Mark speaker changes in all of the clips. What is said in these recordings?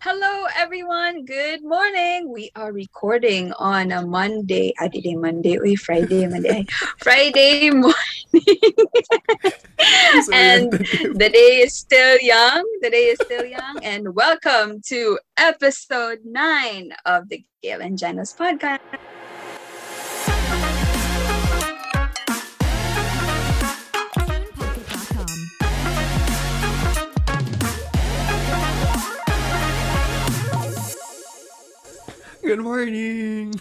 Speaker 1: Hello, everyone. Good morning. We are recording on a Monday. I did a Monday. Uy, Friday, Monday. Friday morning. and the day is still young. The day is still young. And welcome to episode nine of the Gail and Janice podcast.
Speaker 2: Good morning!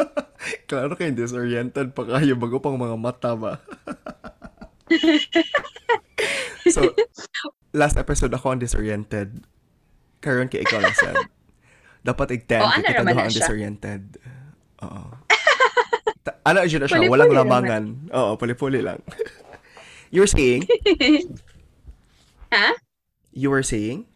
Speaker 2: Klaro kayo, disoriented pa kayo bago pang mga mata ba? so, last episode ako ang disoriented. Karon kay ikaw lang sad. Dapat ig-10
Speaker 1: Oh,
Speaker 2: kay
Speaker 1: ano
Speaker 2: kita
Speaker 1: naman na
Speaker 2: ang disoriented. Oo. Ta- Ano siya na siya,
Speaker 1: Puli-puli
Speaker 2: walang
Speaker 1: naman.
Speaker 2: lamangan. Oo, puli-puli lang. you were saying?
Speaker 1: Ha?
Speaker 2: You were saying?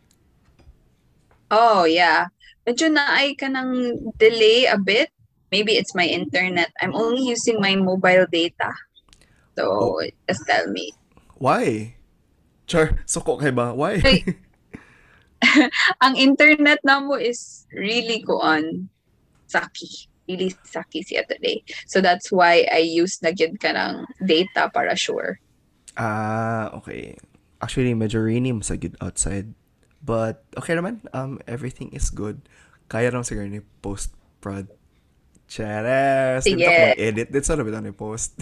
Speaker 1: Oh, yeah. Medyo naay ka ng delay a bit. Maybe it's my internet. I'm only using my mobile data. So,
Speaker 2: Oh.
Speaker 1: just tell me.
Speaker 2: Why? Char, suko kay ba? Why?
Speaker 1: Ay. Ang internet na mo is really ko on saki. Really saki siya today. So, that's why I use na gyud ka ng data para sure.
Speaker 2: Ah, okay. Actually, medyo rainy sa good outside. But, okay naman. Um, everything is good. Kaya naman siguro ni post-prod. Cheres!
Speaker 1: Sige.
Speaker 2: ako mag-edit. Dito sa nabitan ni post.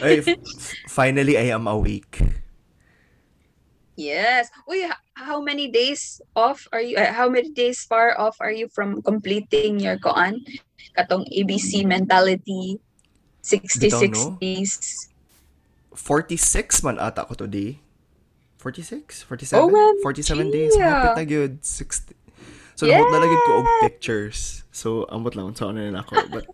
Speaker 2: Ay, f- finally, I am awake.
Speaker 1: Yes. Uy, how many days off are you, uh, how many days far off are you from completing your koan? Katong ABC mentality, 66
Speaker 2: Bitaw, no?
Speaker 1: days.
Speaker 2: 46 man ata ko today. 46? 47?
Speaker 1: Oh, man,
Speaker 2: 47 days.
Speaker 1: yeah.
Speaker 2: Hapit na good. 60. So, namot na lagid ko og pictures. So, ambot lang. So, ano na ako. But,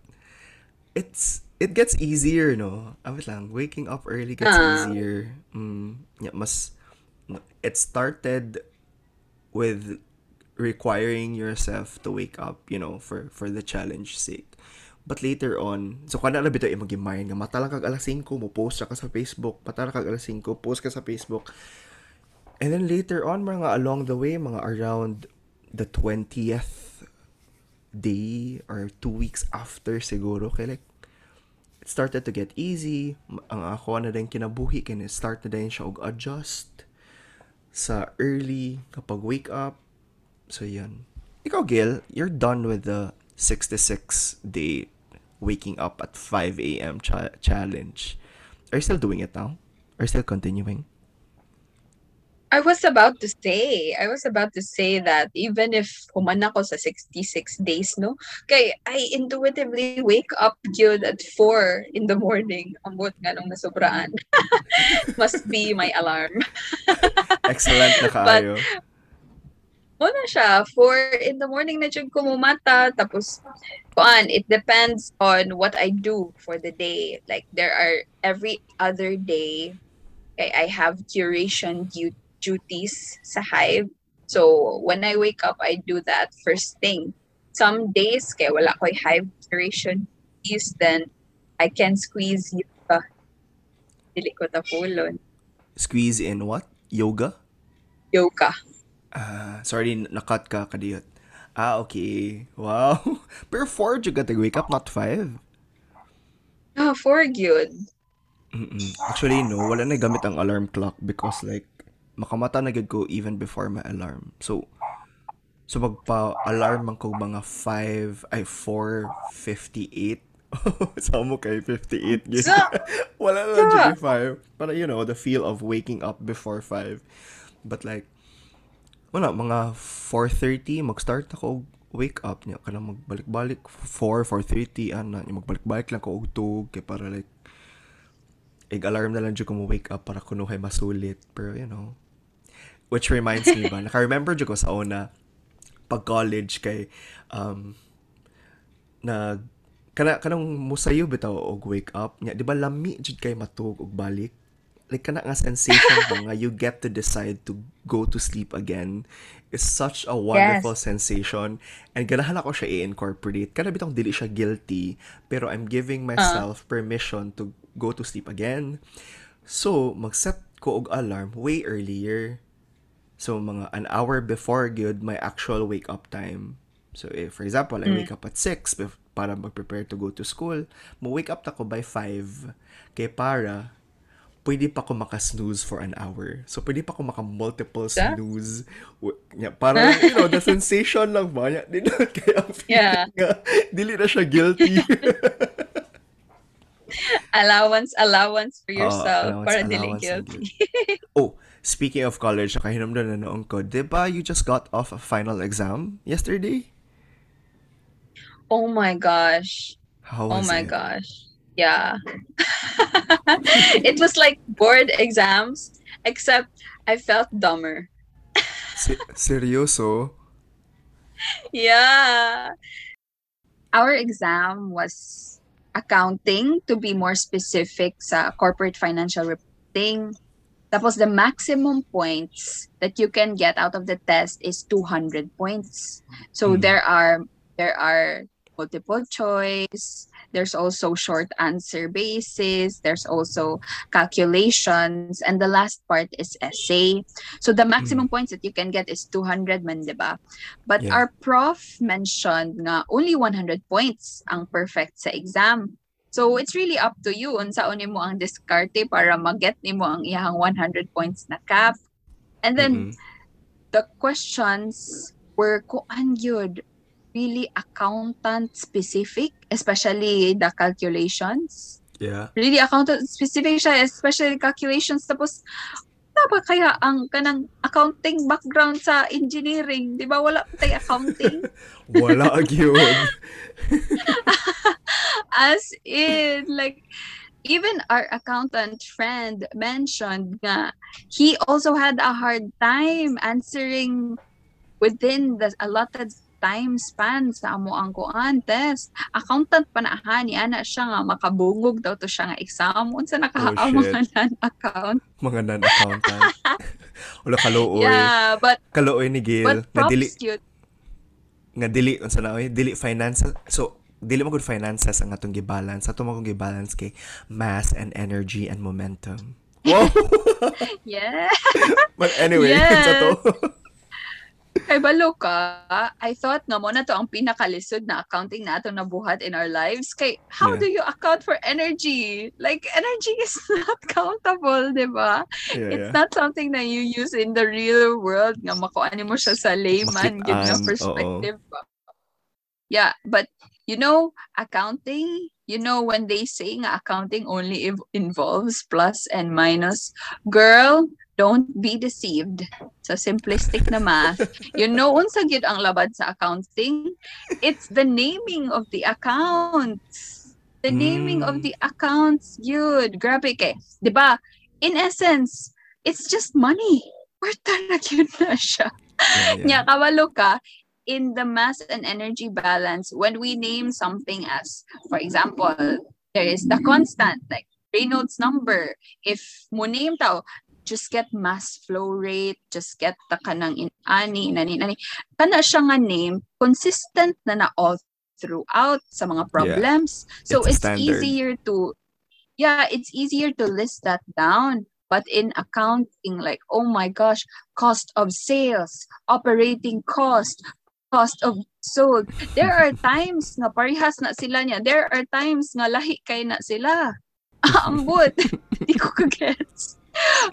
Speaker 2: it's, it gets easier, no? Ambot lang. Waking up early gets
Speaker 1: Ah.
Speaker 2: easier. Mm, yeah, mas, it started with requiring yourself to wake up, you know, for for the challenge sake. But later on, so kada na bito imong gimayan nga mata lang kag alas 5 mo post ka sa Facebook, mata lang kag alas 5 post ka sa Facebook. And then later on mga along the way, mga around the 20th day or two weeks after siguro kay like it started to get easy. Ang ako na din kinabuhi kay start na din siya adjust sa early kapag wake up. So yun. Ikaw Gil, you're done with the 66 day waking up at 5 a.m. cha- challenge. Are you still doing it now? Are you still continuing?
Speaker 1: I was about to say, I was about to say that even if human ako sa 66 days, no? Kay I intuitively wake up yun at 4 in the morning. Ambot nga nung nasobraan. Must be my alarm.
Speaker 2: Excellent na kaayo.
Speaker 1: Una siya, 4 in the morning na dyan kumumata. Tapos, kuan, it depends on what I do for the day. Like, there are every other day, I, have curation du- duties sa Hive. So, when I wake up, I do that first thing. Some days, kaya wala ko'y Hive curation duties, then I can squeeze yoga. Dili ko tapulon.
Speaker 2: Squeeze in what? Yoga?
Speaker 1: Yoga.
Speaker 2: Ah, sorry, nakat ka kadiyot. Ah, okay. Wow. Pero 4 jud ka wake up, not 5.
Speaker 1: Ah, for good.
Speaker 2: Mm-mm. Actually, no. Wala na gamit ang alarm clock because like, makamata na gid ko even before my alarm. So, so magpa-alarm man ko mga 5, ay 4.58. Sa mo kay 58 gid.
Speaker 1: Sa-
Speaker 2: Wala na jud 5. Para, you know, the feel of waking up before 5. But like, wala, mga 4.30, mag-start ako wake up niya. Kanang magbalik-balik, 4, 4.30, ana, niya magbalik-balik lang ko og tug, kay para like, ig-alarm na lang dyan ko mo wake up para kunuhay masulit. Pero, you know, which reminds me ba, naka-remember dyan ko sa una, pag college kay, um, na, kana, kanang musayo bitaw og wake up niya. Di ba lami jud kay matug og balik? like kana nga sensation ba nga you get to decide to go to sleep again is such a wonderful sensation. And ganahan ako siya i-incorporate. Kana bitong dili siya guilty pero I'm giving myself permission to go to sleep again. So mag-set ko og alarm way earlier So mga an hour before good my actual wake up time. So if for example, I wake up at 6 bef- para mag-prepare to go to school, mo wake up ta ko by 5 kay para pwede pa ko maka-snooze for an hour. So, pwede pa ko maka-multiple
Speaker 1: Yeah.
Speaker 2: snooze. Yeah, para, you know, the sensation lang ba? Yeah, di na, kaya
Speaker 1: Yeah.
Speaker 2: nga, dili na siya guilty.
Speaker 1: allowance, allowance for yourself
Speaker 2: allowance,
Speaker 1: para dili
Speaker 2: allowance
Speaker 1: guilty.
Speaker 2: oh, speaking of college, nakahinamdan na noong ko, di ba you just got off a final exam yesterday?
Speaker 1: Oh my gosh.
Speaker 2: How
Speaker 1: Oh
Speaker 2: was
Speaker 1: my
Speaker 2: it?
Speaker 1: gosh. Yeah. it was like board exams, except I felt dumber.
Speaker 2: Si- seryoso?
Speaker 1: Yeah. Our exam was accounting to be more specific sa corporate financial reporting. Tapos the maximum points that you can get out of the test is 200 points. So
Speaker 2: Mm.
Speaker 1: there are there are multiple choice, there's also short answer basis, there's also calculations, and the last part is essay. So the maximum points that you can get is 200 man, di ba? But
Speaker 2: Yeah.
Speaker 1: our prof mentioned nga only 100 points ang perfect sa exam. So it's really up to you unsa ni mo ang diskarte para mag-get nimo ang iyang 100 points na cap. And then
Speaker 2: Mm-mm.
Speaker 1: the questions were kuan yun really accountant specific, especially the calculations.
Speaker 2: Yeah.
Speaker 1: Really accountant specific siya, especially calculations. Tapos, wala ba kaya ang kanang accounting background sa engineering? Di ba wala pa tayo accounting?
Speaker 2: Wala yun.
Speaker 1: As in, like, even our accountant friend mentioned nga he also had a hard time answering within the allotted time span sa amo ang kuan test. Accountant pa na ni ana siya nga makabungog daw to siya nga exam unsa nakahaam
Speaker 2: Oh, shit.
Speaker 1: mga non-account.
Speaker 2: Mga non-accountant. Wala kalooy.
Speaker 1: Yeah, but
Speaker 2: Kalooy ni Gil.
Speaker 1: but
Speaker 2: Nga dili,
Speaker 1: props cute.
Speaker 2: nga dili, unsa na oy, dili finance. So, dili mo good finances ang atong gibalance. Ato mo kong gibalance kay mass and energy and momentum. Wow!
Speaker 1: Yeah.
Speaker 2: But anyway,
Speaker 1: Yes.
Speaker 2: sa to.
Speaker 1: Kay balo ka, I thought nga mo na to ang pinakalisod na accounting na ato nabuhat in our lives. Kay, how
Speaker 2: Yeah.
Speaker 1: do you account for energy? Like, energy is not countable, di ba?
Speaker 2: Yeah,
Speaker 1: It's
Speaker 2: yeah.
Speaker 1: not something that you use in the real world nga makuha mo siya sa layman, give na
Speaker 2: Makit-an,
Speaker 1: perspective ba. Yeah, but you know, accounting, you know when they say nga accounting only involves plus and minus, girl, don't be deceived sa simplistic na math. You know unsa gyud ang labad sa accounting? It's the naming of the accounts. The naming of
Speaker 2: Mm.
Speaker 1: the accounts, yun. Grabe kay. 'Di ba? In essence, it's just money. Kwarta na yun na siya.
Speaker 2: Yeah, yeah.
Speaker 1: Nya kabalo ka in the mass and energy balance when we name something as for example there is the constant like Reynolds number if mo name tao just get mass flow rate just get the kanang in ani nani nani kana siya nga name consistent na na all throughout sa mga problems so
Speaker 2: It's
Speaker 1: it's, easier to yeah it's easier to list that down but in accounting like oh my gosh cost of sales, operating cost, cost of sold. There are times nga parehas na sila niya. There are times nga lahi kay na sila. Ambot. Hindi ko kagets.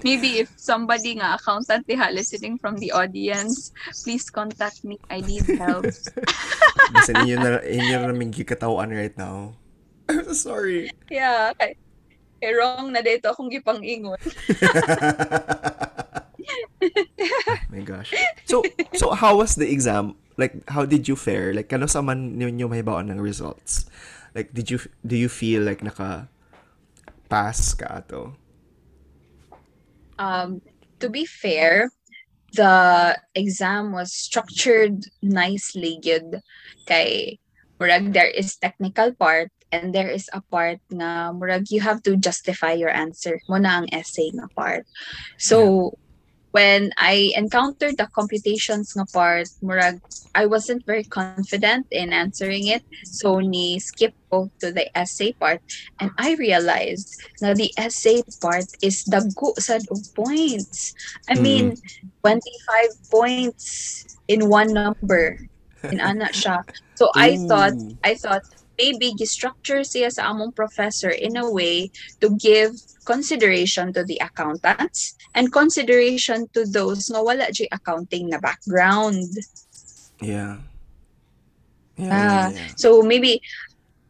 Speaker 1: Maybe if somebody nga accountant diha listening from the audience, please contact me. I need help.
Speaker 2: Basta inyo na, inyo na namin gikatawan right now. I'm so sorry.
Speaker 1: yeah. Kay, kay wrong na dito akong gipang-ingon.
Speaker 2: my gosh. So, so how was the exam? Like, how did you fare? Like, kano sa man ninyo mahibaon ng results? Like, did you, do you feel like naka pass ka ato?
Speaker 1: Um, to be fair, the exam was structured nicely good. Kay murag there is technical part and there is a part nga murag you have to justify your answer mo na ang essay nga part. So when I encountered the computations nga part, murag, I wasn't very confident in answering it. So, ni skip ko to the essay part. And I realized na the essay part is dago sa points. I
Speaker 2: Mm.
Speaker 1: mean, 25 points in one number. In ana siya. So, I thought. I thought, maybe gi-structure siya sa among professor in a way to give consideration to the accountants and consideration to those nga wala jay accounting na background.
Speaker 2: Yeah. Yeah,
Speaker 1: Ah,
Speaker 2: yeah, yeah.
Speaker 1: So maybe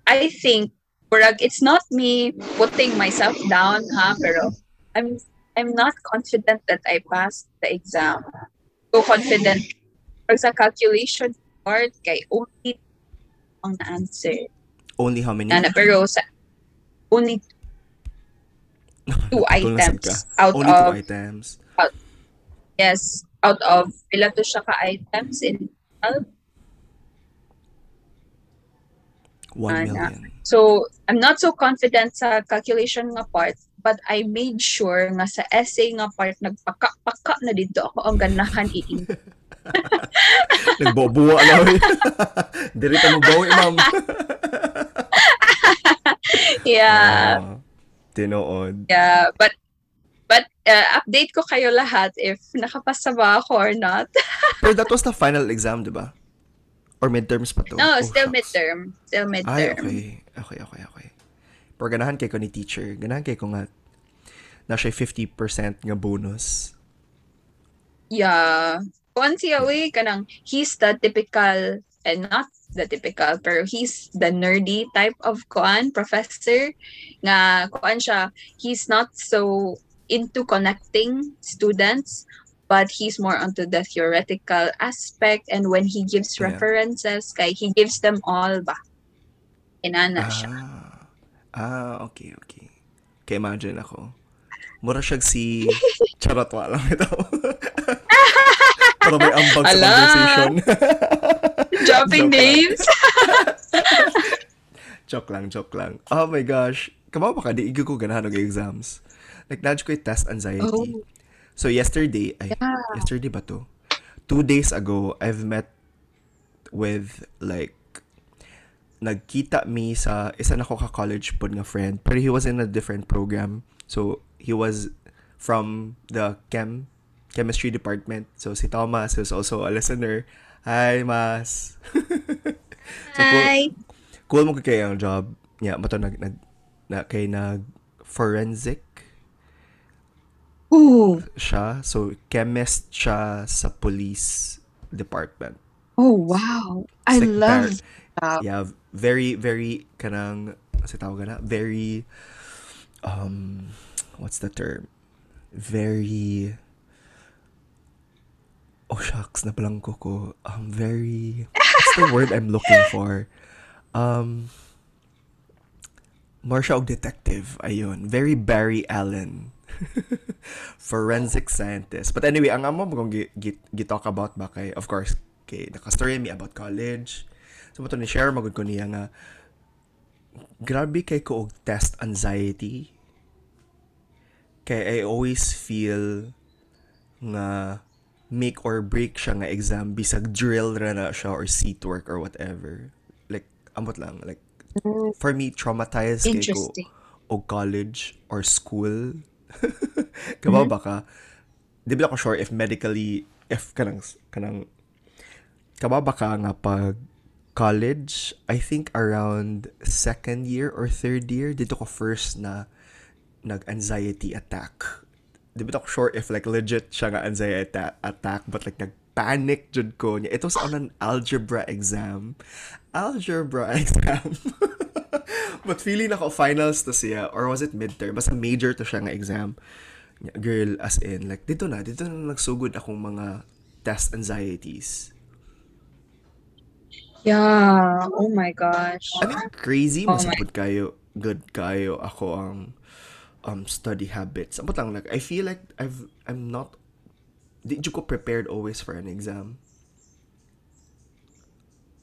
Speaker 1: I think murag, it's not me putting myself down ha pero I'm I'm not confident that I passed the exam. So confident for sa calculation part kay only ang na-answer.
Speaker 2: Only how many?
Speaker 1: Nana, pero sa only two items out
Speaker 2: Only
Speaker 1: of
Speaker 2: two items.
Speaker 1: yes out of pila to siya ka items in
Speaker 2: One
Speaker 1: Ana.
Speaker 2: million.
Speaker 1: so I'm not so confident sa calculation nga part but I made sure nga sa essay nga part nagpaka-paka na dito ako ang ganahan i
Speaker 2: Nagbobuwa na. Diri ta mo bawi, ma'am.
Speaker 1: yeah
Speaker 2: Ah, tinood.
Speaker 1: yeah but but uh, update ko kayo lahat if nakapasa ba ako or not
Speaker 2: Pero that was the final exam, di ba? Or midterms pa to?
Speaker 1: no
Speaker 2: Oh,
Speaker 1: still
Speaker 2: shucks.
Speaker 1: midterm still
Speaker 2: Ay,
Speaker 1: midterm
Speaker 2: okay. Okay, okay, okay. Pero ganahan kay ko ni teacher. Ganahan kay ko nga na siya 50% nga bonus.
Speaker 1: Yeah. Kuan siya uy, kanang he's the typical and not the typical pero he's the nerdy type of kuan professor nga kuan siya he's not so into connecting students but he's more onto the theoretical aspect and when he gives
Speaker 2: Yeah.
Speaker 1: references kay he gives them all ba inana siya
Speaker 2: Ah. Ah, okay, okay. Kaya imagine ako. Mura siya si... Charot, wala ito. Pero may ambag sa
Speaker 1: Ala.
Speaker 2: conversation.
Speaker 1: dropping
Speaker 2: Joke lang.
Speaker 1: names
Speaker 2: joke lang, joke lang. Oh my gosh. Kamaw ba ka? Di igyo ko ganahan og exams. Like, nadyo ko yung test anxiety.
Speaker 1: Oh.
Speaker 2: So, yesterday, ay,
Speaker 1: Yeah.
Speaker 2: yesterday ba to? Two days ago, I've met with, like, nagkita me sa isa na ko ka-college pod nga friend. Pero he was in a different program. So, he was from the chem chemistry department. So, si Thomas is also a listener. Hi, Mas. so, cool,
Speaker 1: Hi.
Speaker 2: cool mo kaya ang job. Yeah, mato nag, nag, na, kay nag forensic
Speaker 1: Ooh.
Speaker 2: siya. So, chemist siya sa police department.
Speaker 1: Oh wow. I
Speaker 2: like
Speaker 1: love that.
Speaker 2: Yeah, very, very, kanang, kasi tawag na, very, um, what's the term? Very, oh shucks, nabalangko ko. Um, very, what's the word I'm looking for? Um, more siya og detective. Ayun. Very Barry Allen. Forensic scientist. But anyway, ang amo mo gi- gi-talk about ba kay, of course, kay naka-story me about college. So, mo ni share magud ko niya nga, grabe kay ko og test anxiety. Kay I always feel nga make or break siya nga exam bisag drill ra na siya or seat work or whatever. Like, amot lang. Like, for me, traumatized kay ko o college or school. Kabaw ba ka? Di ba ako sure if medically, if kanang, kanang, kabaw ba ka nga pag college, I think around second year or third year, dito ko first na nag-anxiety attack. Di ba ako sure if like legit siya nga anxiety atta- attack, but like nag-panic jud ko niya. Ito sa on an algebra exam. Algebra exam. But feeling ako finals to siya or was it midterm? Basta major to siya nga exam. Girl, as in, like, dito na, dito na nagsugod akong mga test anxieties.
Speaker 1: Yeah. Oh my gosh.
Speaker 2: I mean, crazy,
Speaker 1: Oh
Speaker 2: masabot kayo, good kayo, ako ang um, Um, study habits. Lang, like, I feel like I've, I'm not, did you ko prepared always for an exam.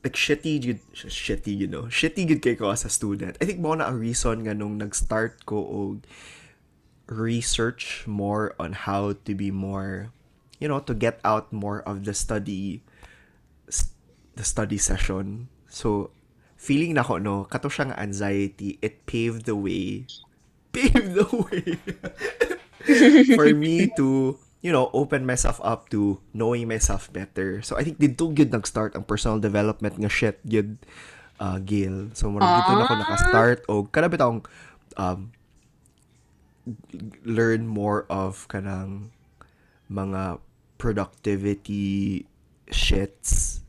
Speaker 2: Like, shitty, sh- shitty, you know, shitty kay ko as a student. I think mo na ang reason nga nung nag-start ko og research more on how to be more you know, to get out more of the study the study session. So feeling na ko no, kato siya nga anxiety, it paved the way paved the way for me to you know, open myself up to knowing myself better. So I think dito good nag-start ang personal development nga shit good uh, Gil. So murag dito na ako naka-start o kada bitong um, learn more of kanang mga productivity shits.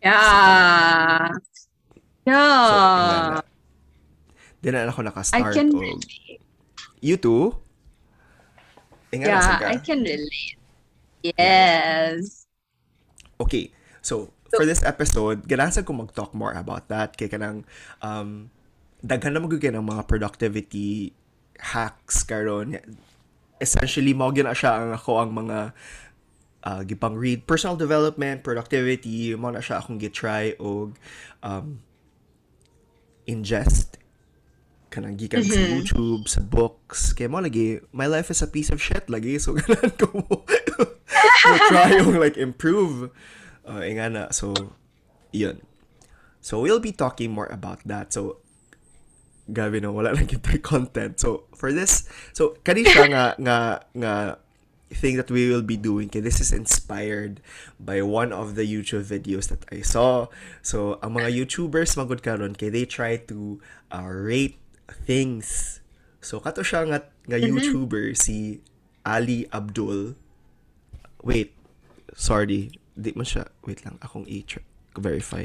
Speaker 1: Yeah.
Speaker 2: So,
Speaker 1: Yeah.
Speaker 2: Di na ako
Speaker 1: I
Speaker 2: naka-start
Speaker 1: can
Speaker 2: og
Speaker 1: relate.
Speaker 2: You too? Ingana
Speaker 1: Yeah,
Speaker 2: sad ka.
Speaker 1: I can relate. Yes.
Speaker 2: Okay, so for this episode, ganasan ko mag-talk more about that. Kaya kanang, um, daghan na magiging ng mga productivity hacks karon Essentially, mo gina siya ang ako ang mga uh, gipang read personal development, productivity, mo na siya akong gitry og um, ingest kanang gikan sa YouTube, sa books. Kaya mo lagi, my life is a piece of shit lagi. So, ganun ko mo, try yung like improve. Uh, nga na. So, yun. So, we'll be talking more about that. So, gabi no, wala lang kita content. So, for this, so, kani siya nga, nga, nga, thing that we will be doing kay this is inspired by one of the YouTube videos that I saw. So, ang mga YouTubers magud karon kay they try to uh, rate things. So, kato siya nga, nga mm-hmm. YouTuber si Ali Abdul. Wait, sorry. Di mo siya, wait lang, akong i-verify.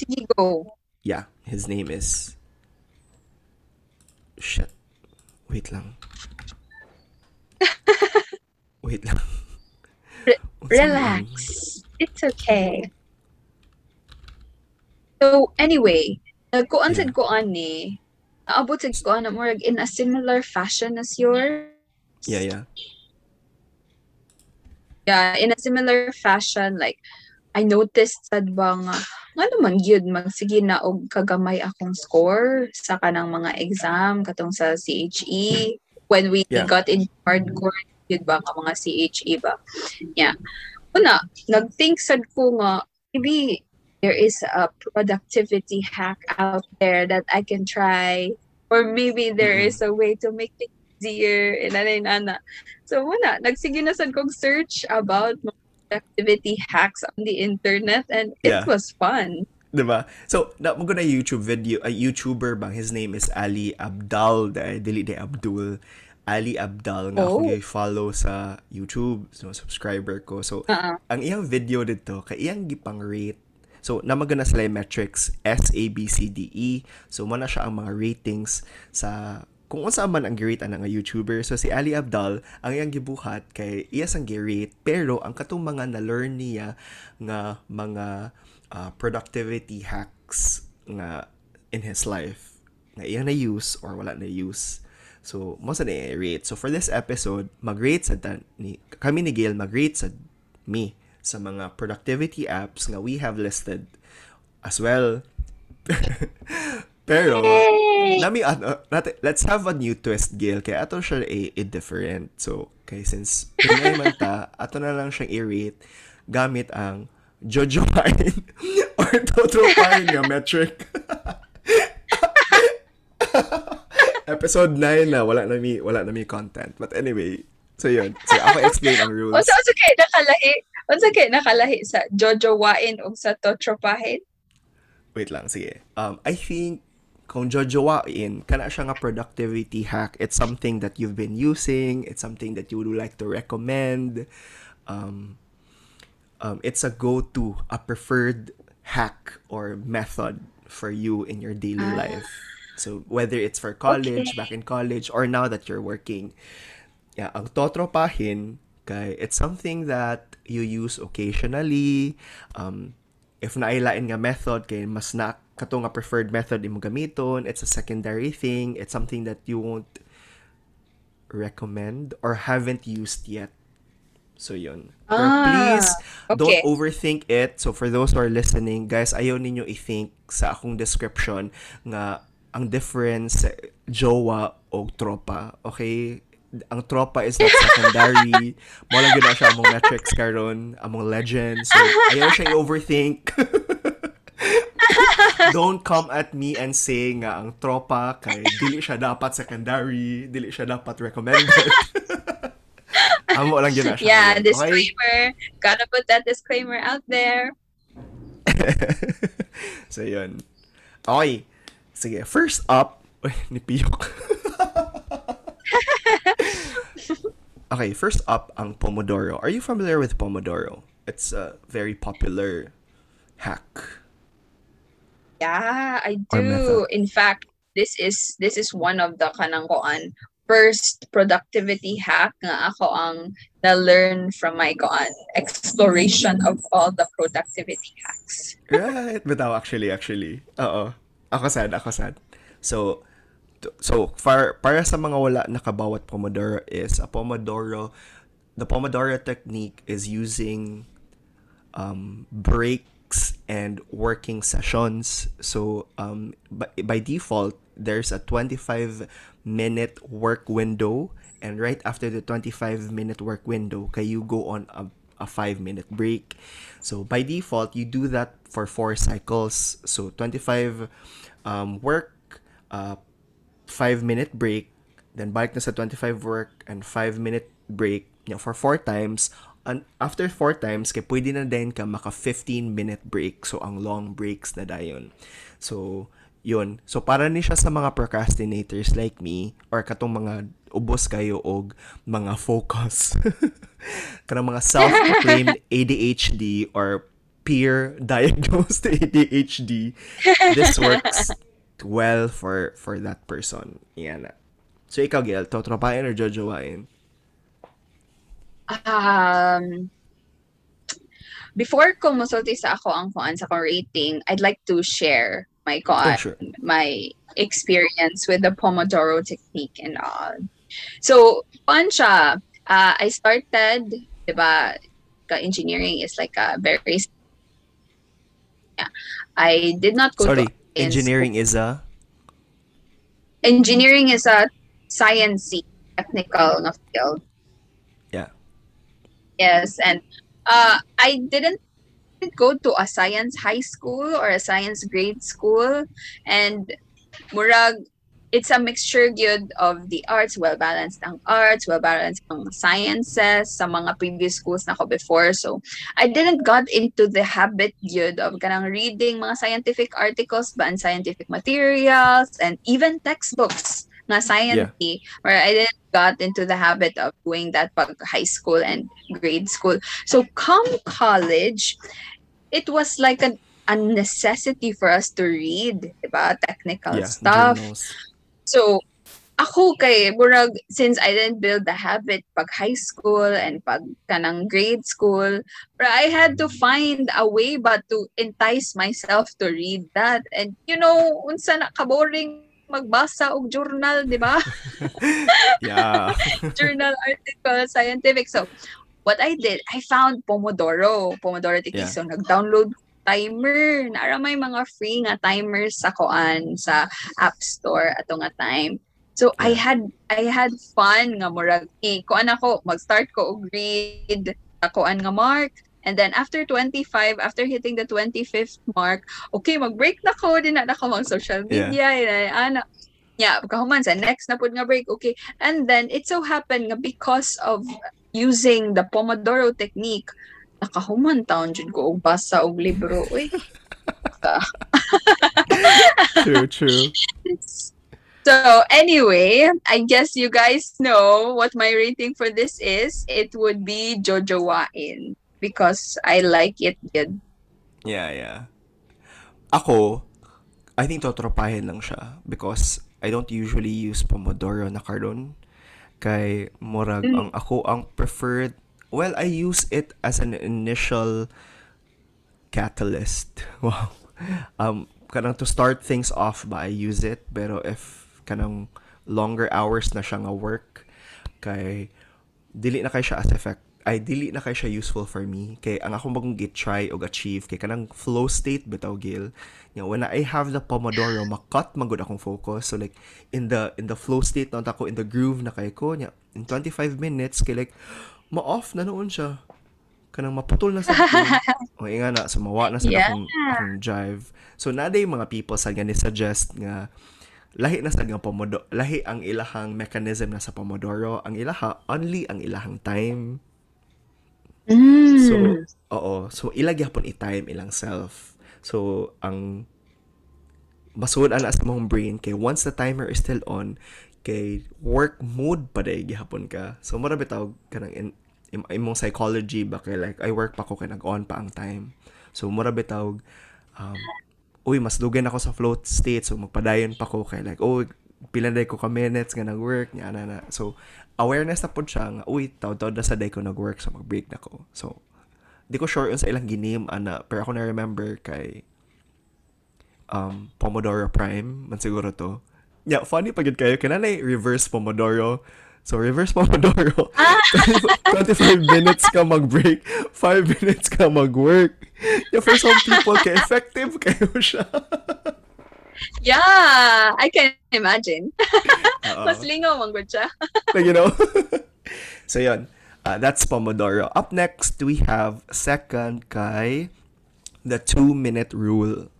Speaker 1: Sige, go.
Speaker 2: Yeah, his name is. Shit. Wait lang. Wait lang.
Speaker 1: Re- Relax. It's okay. So, anyway, nagkuan
Speaker 2: Yeah.
Speaker 1: sad ko ani. Naabot sad ko ana murag in a similar fashion as yours.
Speaker 2: Yeah, yeah.
Speaker 1: Yeah, in a similar fashion like I noticed sad ba nga nga naman gyud magsige na og kagamay akong score sa kanang mga exam katong sa CHE when we
Speaker 2: Yeah.
Speaker 1: got in hardcore gyud ba ka mga CHE ba. Yeah. Una, nag-think sad ko nga maybe there is a productivity hack out there that I can try or maybe there
Speaker 2: Mm-mm.
Speaker 1: is a way to make it easier and and ana. So muna, nagsige na sad kong search about productivity hacks on the internet and it
Speaker 2: Yeah.
Speaker 1: was fun.
Speaker 2: Diba? So, na mo na YouTube video, a YouTuber bang his name is Ali Abdal, dili de Abdul. Ali Abdal nga
Speaker 1: Oh.
Speaker 2: ako follow sa YouTube, so subscriber ko. So,
Speaker 1: Uh-uh.
Speaker 2: ang iyang video dito, kay iyang gipang rate. So, namagana sila yung metrics S, A, B, C, D, E. So, mo na siya ang mga ratings sa kung unsa man ang girate ana nga YouTuber. So, si Ali Abdal, ang iyang gibuhat kay iya sang girate, pero ang katong mga na-learn niya nga mga uh, productivity hacks nga in his life nga iyang na-use or wala na-use. So, mo sa na-rate. So, for this episode, mag-rate sa ni, kami ni Gail, mag-rate sa me sa mga productivity apps nga we have listed as well. Pero, nami ano, natin, let's have a new twist, Gail. Kaya ato siya i- i-different. So, okay, since Pinay man ta, ato na lang siyang i-rate gamit ang Jojo Wine or Total Wine nga metric. Episode 9 na, wala na mi, wala na mi content. But anyway, so yun. So, ako explain ang rules.
Speaker 1: Unsa unsa kay nakalahi? Unsa kay nakalahi sa Jojo Wain o sa Totropahin?
Speaker 2: Wait lang, sige. Um, I think kung jojowain, kana siya nga productivity hack. It's something that you've been using. It's something that you would like to recommend. Um, um, it's a go-to, a preferred hack or method for you in your daily
Speaker 1: Ah.
Speaker 2: life. So whether it's for college,
Speaker 1: Okay.
Speaker 2: back in college, or now that you're working. Yeah, ang totropahin, kay it's something that you use occasionally. Um, if nailain nga method kay mas na kato nga preferred method imong gamiton, it's a secondary thing. It's something that you won't recommend or haven't used yet. So yun. Pero
Speaker 1: Ah,
Speaker 2: please don't
Speaker 1: okay.
Speaker 2: overthink it. So for those who are listening, guys, ayaw ninyo i-think sa akong description nga ang difference sa jowa o tropa. Okay? Ang tropa is not secondary. Mo lang gina siya among metrics karon, among legends. So, ayaw siya i-overthink. Don't come at me and say nga ang tropa kay dili siya dapat secondary, dili siya dapat recommended. Amo lang gina siya.
Speaker 1: Yeah,
Speaker 2: Okay?
Speaker 1: disclaimer. Gotta put that disclaimer out there.
Speaker 2: so, yun. Okay. Sige, first up, uy, nipiyok. okay, first up, ang Pomodoro. Are you familiar with Pomodoro? It's a very popular hack.
Speaker 1: Yeah, I do. In fact, this is this is one of the kanang koan first productivity hack nga ako ang na-learn from my koan exploration of all the productivity hacks.
Speaker 2: Right. Bitaw, actually, actually. Oo. Ako sad, ako sad. So, so for, para sa mga wala nakabawat Pomodoro is a Pomodoro, the Pomodoro technique is using um, breaks and working sessions. So, um, by, by default, there's a 25 minute work window and right after the 25 minute work window, kay you go on a, a 5 minute break. So, by default, you do that for 4 cycles. So, 25 um, work, uh, 5 minute break, then balik na sa 25 work and 5 minute break you know, for 4 times. And after 4 times, kay pwede na din ka maka 15 minute break. So, ang long breaks na dayon. So, yun. So, para ni siya sa mga procrastinators like me or katong mga ubos kayo og mga focus. kanang mga self-proclaimed ADHD or peer diagnosed ADHD. This works well for for that person. Yan. So, ikaw, Gail, totropain or jojowain?
Speaker 1: Um, before ko musulti sa ako ang kuan sa kong rating, I'd like to share my kuan,
Speaker 2: Oh, sure.
Speaker 1: my experience with the Pomodoro technique and all. So, kuan siya. Uh, I started, di ba, engineering is like a very yeah. I did not go
Speaker 2: Sorry,
Speaker 1: to
Speaker 2: engineering is a...
Speaker 1: engineering is a science technical field.
Speaker 2: Yeah.
Speaker 1: Yes, and uh, I didn't go to a science high school or a science grade school, and murag it's a mixture gyud of the arts, well balanced ang arts, well balanced ang sciences sa mga previous schools na ko before. So I didn't got into the habit gyud of kanang reading mga scientific articles ba and scientific materials and even textbooks na science eh, where I didn't got into the habit of doing that pag high school and grade school. So come college, it was like a, a necessity for us to read, diba? Technical
Speaker 2: Yeah,
Speaker 1: stuff.
Speaker 2: journals.
Speaker 1: So, ako kay murag since I didn't build the habit pag high school and pag kanang grade school, but I had to find a way ba to entice myself to read that. And you know, unsa na kaboring magbasa og journal, di ba?
Speaker 2: Yeah.
Speaker 1: journal article, scientific. So, what I did, I found Pomodoro. Pomodoro technique.
Speaker 2: Yeah.
Speaker 1: So, nag-download timer. Naara may mga free nga timers sa koan sa App Store ato nga time. So I had I had fun nga murag eh, kuan ako mag-start ko og sa kuan nga mark and then after 25 after hitting the 25th mark okay mag-break na ko din na ako mag social media yeah. ana yeah kahuman sa next na pud nga break okay and then it so happened nga because of using the Pomodoro technique nakahuman taon jud ko og basa og libro uy
Speaker 2: true, true.
Speaker 1: So anyway, I guess you guys know what my rating for this is. It would be Jojowain because I like it good.
Speaker 2: Yeah, yeah. Ako, I think totropahin lang siya because I don't usually use Pomodoro na karon kay murag
Speaker 1: Mm.
Speaker 2: ang ako ang preferred well I use it as an initial catalyst. Wow. Um kanang to start things off ba I use it. Pero if kanang longer hours na siya nga work kay dili na kay siya as effect ay dili na kay siya useful for me. Kay ang ako magong git try og achieve kay kanang flow state bitaw gil know, when I have the pomodoro makat magud akong focus. So like in the in the flow state na ako in the groove na kay ko nya in 25 minutes kay like ma-off na noon siya kanang maputol na sa o nga na sumawa na sa
Speaker 1: Yeah.
Speaker 2: akong, akong drive so naday mga people sa nga ni suggest nga lahi na sa nga pomodoro lahi ang ilahang mechanism na sa pomodoro ang ilaha only ang ilahang time
Speaker 1: Mm.
Speaker 2: So, oo. So, ilag yapon i-time ilang self. So, ang masuod ana sa mong brain kay once the timer is still on, kay work mode pa day gihapon ka. So, mara bitaw kanang in, im, imong psychology ba kay like I work pa ko kay nag-on pa ang time. So, mura bitaw um, uy, mas dugay ako sa float state so magpadayon pa ko kay like oh pila day ko ka minutes nga nag-work nya na na. So, awareness na pod siya nga uy taw-taw na sa day ko nag-work so mag-break na ko. So, di ko sure sa ilang ginim ana pero ako na remember kay um Pomodoro Prime man siguro to. Yeah, funny pag yun kayo kananay reverse Pomodoro. So reverse Pomodoro. 25 minutes ka mag-break, 5 minutes ka mag-work. Yeah, for some people kay effective kayo siya.
Speaker 1: Yeah, I can imagine. Mas lingaw man gud siya.
Speaker 2: like, you know? so, yun. Uh, that's Pomodoro. Up next, we have second kay the two-minute rule.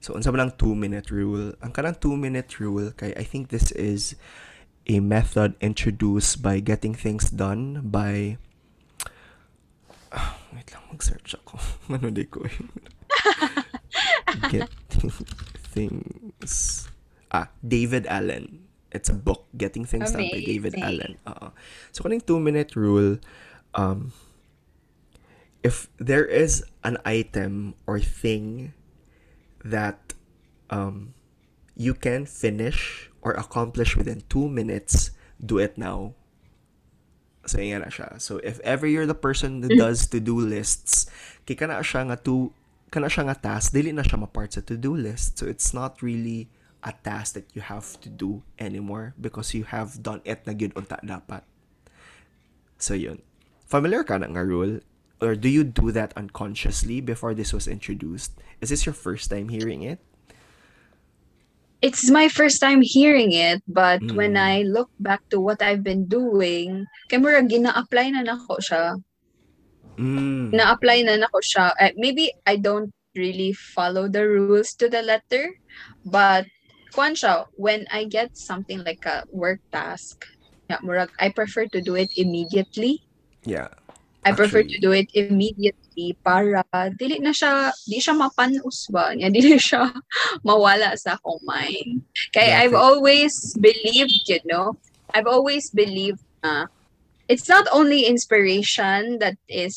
Speaker 2: So, unsa man ang two-minute rule? Ang kanang two-minute rule kay I think this is a method introduced by getting things done by Ah, wait lang, mag-search ako. ano di ko eh. Getting things. Ah, David Allen. It's a book, Getting Things Done by David
Speaker 1: Amazing.
Speaker 2: Allen. Oo. So, kaning two-minute rule, um, if there is an item or thing that um, you can finish or accomplish within two minutes, do it now. So, na siya. So, if ever you're the person that does to-do lists, kay kana siya nga to, kana siya nga task, dili na siya ma-part sa to-do list. So, it's not really a task that you have to do anymore because you have done it na gyud unta dapat. So, yun. Familiar ka na nga rule? Or do you do that unconsciously before this was introduced? Is this your first time hearing it?
Speaker 1: It's my first time hearing it, but when
Speaker 2: Mm.
Speaker 1: I look back to what I've been doing, kay mura gina-apply na nako siya.
Speaker 2: Mm.
Speaker 1: Na-apply na nako siya. Eh, maybe I don't really follow the rules to the letter, but siya, when I get something like a work task, yeah, murag, I prefer to do it immediately.
Speaker 2: Yeah.
Speaker 1: I prefer to do it immediately para dili na siya di siya mapanus ba niya dili siya mawala sa akong mind. Kay
Speaker 2: Yeah,
Speaker 1: I've
Speaker 2: for-
Speaker 1: always believed you know I've always believed na it's not only inspiration that is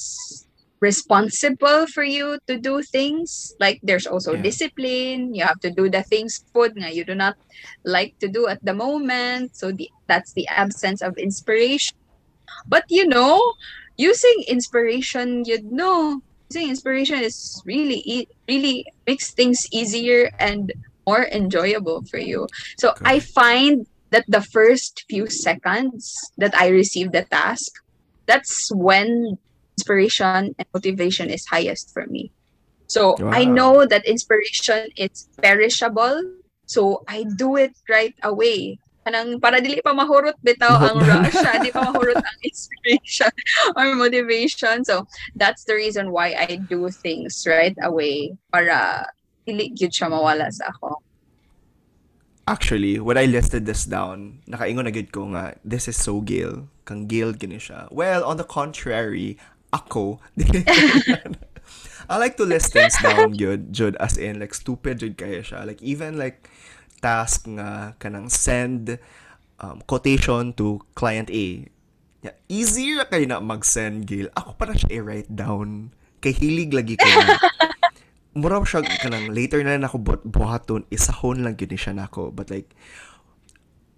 Speaker 1: responsible for you to do things like there's also
Speaker 2: Yeah.
Speaker 1: discipline. You have to do the things food nga you do not like to do at the moment. So the, that's the absence of inspiration. But you know using inspiration you know using inspiration is really e- really makes things easier and more enjoyable for you so i
Speaker 2: Correct.
Speaker 1: find that the first few seconds that i receive the task that's when inspiration and motivation is highest for me so i
Speaker 2: Wow.
Speaker 1: know that inspiration is perishable so i do it right away kanang para dili pa mahurot bitaw ang ah, di pa mahurot ang inspiration or motivation so that's the reason why I do things right away para dili gyud siya mawala sa ako
Speaker 2: Actually, when I listed this down, nakaingon na gid ko nga, this is so Gil. Kang Gil gini siya. Well, on the contrary, ako, I like to list things down jud, jud as in like stupid jud kaya siya. Like even like task nga kanang send um, quotation to client A. Yeah, easy ra kayo na mag-send Gil. Ako pa na siya i-write down. Kay hilig lagi ko. Mura siya kanang later na lang ako bu- buhaton isahon lang ni siya nako but like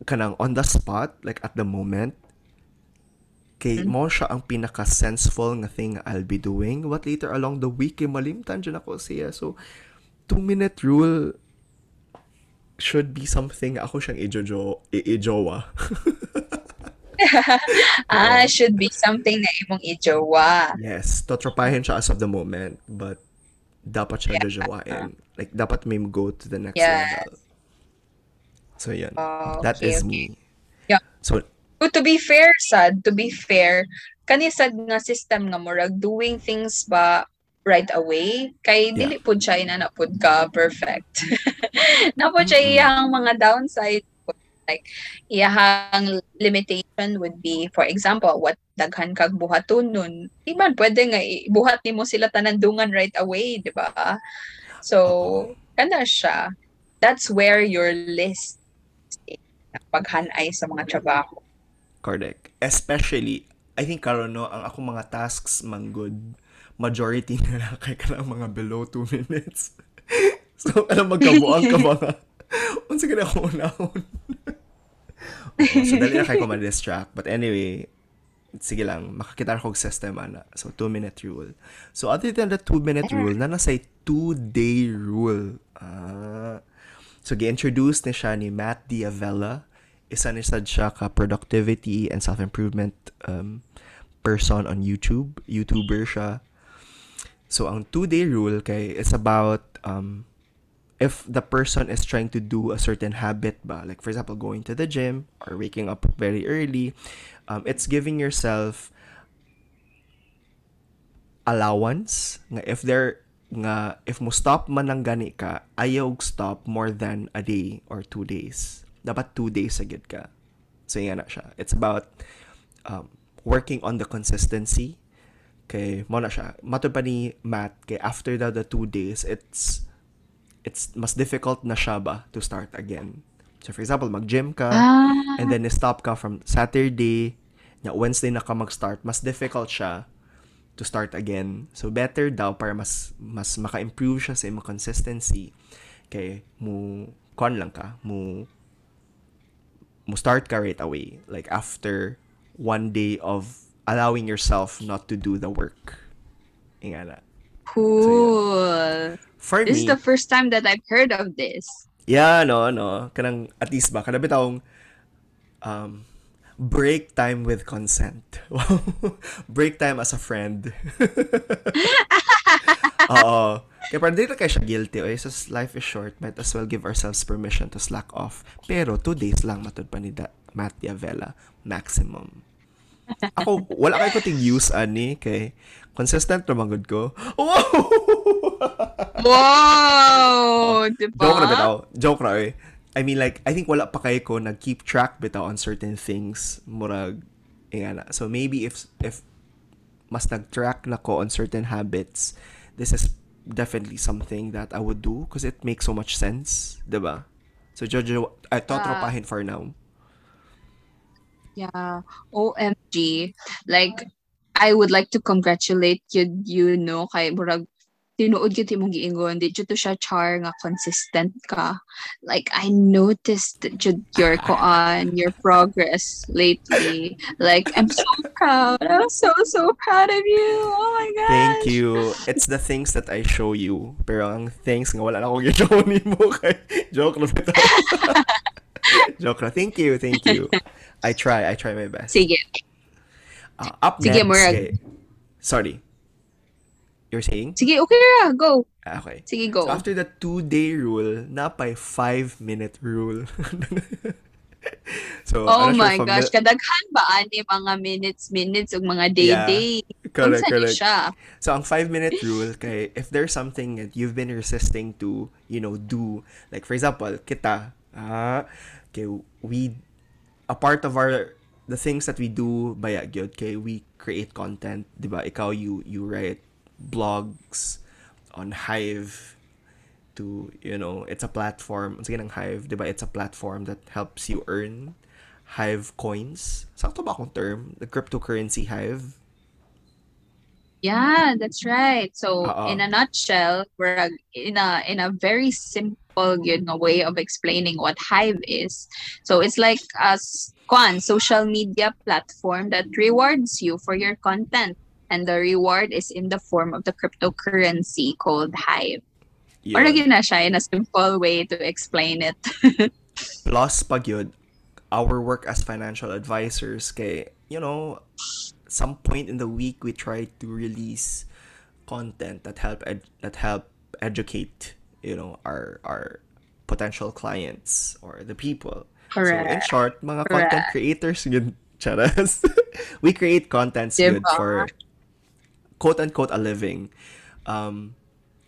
Speaker 2: kanang on the spot like at the moment kay mo siya ang pinaka senseful nga thing I'll be doing but later along the week kay malimtan dyan ako siya so two minute rule should be something ako siyang ijojo ijowa
Speaker 1: ah, should be something na imong ijowa.
Speaker 2: Yes, totropahin siya as of the moment, but dapat siya
Speaker 1: Yeah.
Speaker 2: jojowain. Like, dapat may go to the next
Speaker 1: Yes.
Speaker 2: level. So, yun.
Speaker 1: Oh,
Speaker 2: That
Speaker 1: okay,
Speaker 2: is
Speaker 1: okay.
Speaker 2: me.
Speaker 1: Yeah.
Speaker 2: So,
Speaker 1: But to be fair, sad, to be fair, kani sad nga system nga murag doing things ba right away kay
Speaker 2: Yeah.
Speaker 1: dili pud siya ina na pud ka perfect. na pud siya iyang mga downside like iyang limitation would be for example what daghan kag buhaton nun di man pwede nga buhat nimo sila tanandungan right away di ba so kana siya that's where your list is paghanay sa mga trabaho
Speaker 2: correct. Especially, I think karon no, ang akong mga tasks manggod, majority na kay kanang mga below 2 minutes. so, alam magkabuang ka mga, unsa ka na ako unahon. So, dali na kay ko ma-distract. But anyway, sige lang, makakita ko system ana. So, 2-minute rule. So, other than the 2-minute rule, na nasa 2-day rule. Ah. So, gi-introduce ni siya ni Matt Diavella. Isa ni sad siya ka productivity and self-improvement um, person on YouTube. YouTuber siya. So, ang two-day rule kay it's about um, if the person is trying to do a certain habit ba, like for example, going to the gym or waking up very early, um, it's giving yourself allowance nga if there nga if mo stop man gani ka ayaw stop more than a day or two days. Dapat two days agad ka. So yan na siya. It's about um, working on the consistency kay mo na siya mato pa ni Matt kay after daw the two days it's it's mas difficult na siya ba to start again. So for example mag-gym ka
Speaker 1: ah.
Speaker 2: and then stop ka from Saturday nya Wednesday na ka mag-start mas difficult siya to start again. So better daw para mas mas maka-improve siya sa imong consistency. Kay mo kon lang ka mo mo start ka right away like after one day of allowing yourself not to do the work Ingana.
Speaker 1: cool
Speaker 2: for
Speaker 1: this
Speaker 2: me
Speaker 1: is the first time that I've heard of this
Speaker 2: Yeah, no, no. Kanang, at least ba, kada bitawng, um, break time with consent. break time as a friend. Oo. Kaya parang dito kayo siya guilty. Oy, so life is short. Might as well give ourselves permission to slack off. Pero, two days lang matod pa ni da- Matt Diavella. Maximum. Ako, wala kayo kuting use, ani, kay consistent naman good ko. Wow!
Speaker 1: wow diba
Speaker 2: Joke na bitaw. Joke na eh. I mean like, I think wala pa kayo ko nag-keep track bitaw on certain things. Murag, nga na. So maybe if, if mas nag-track na ko on certain habits, this is definitely something that I would do because it makes so much sense. 'di ba? So Jojo, I totropahin for now.
Speaker 1: Yeah, OMG. Like, I would like to congratulate you, you know, kay Murag, tinuod yun imong giingon. Di to siya char nga consistent ka. Like, I noticed jud your koan, your progress lately. Like, I'm so proud. I'm so, so proud of you. Oh my gosh.
Speaker 2: Thank you. It's the things that I show you. Pero ang things nga wala na akong gi-show nimo kay joke bitaw. joke. Thank you, thank you. I try, I try my best.
Speaker 1: Sige.
Speaker 2: Uh, up
Speaker 1: Sige,
Speaker 2: next,
Speaker 1: Murag.
Speaker 2: sorry. You're saying?
Speaker 1: Sige, okay ra. Go.
Speaker 2: Ah, Okay.
Speaker 1: Sige, go.
Speaker 2: So after the two-day rule, napay five-minute rule. so,
Speaker 1: Oh my
Speaker 2: sure
Speaker 1: gosh, kadaghan ba ani mga minutes minutes ug mga day
Speaker 2: Yeah.
Speaker 1: day.
Speaker 2: Correct,
Speaker 1: Unsa
Speaker 2: correct.
Speaker 1: siya?
Speaker 2: So, ang five-minute rule, kay, if there's something that you've been resisting to, you know, do, like, for example, kita, ah, okay, we, a part of our, the things that we do, baya gyud, kay, we create content, di ba? Ikaw, you, you write blogs on Hive to, you know, it's a platform, sige ng Hive, di ba? It's a platform that helps you earn Hive coins. Sakto ba akong term? The cryptocurrency Hive?
Speaker 1: Yeah, that's right. So
Speaker 2: Oo.
Speaker 1: in a nutshell, we're in a in a very simple you know, way of explaining what Hive is. So it's like a kwan, social media platform that rewards you for your content. And the reward is in the form of the cryptocurrency called Hive. Or na siya in a simple way to explain it.
Speaker 2: Plus, pag yun, our work as financial advisors kay you know some point in the week we try to release content that help ed- that help educate you know our our potential clients or the people. Correct. so in short mga content creators yun charas. We create contents good for quote unquote a living. Um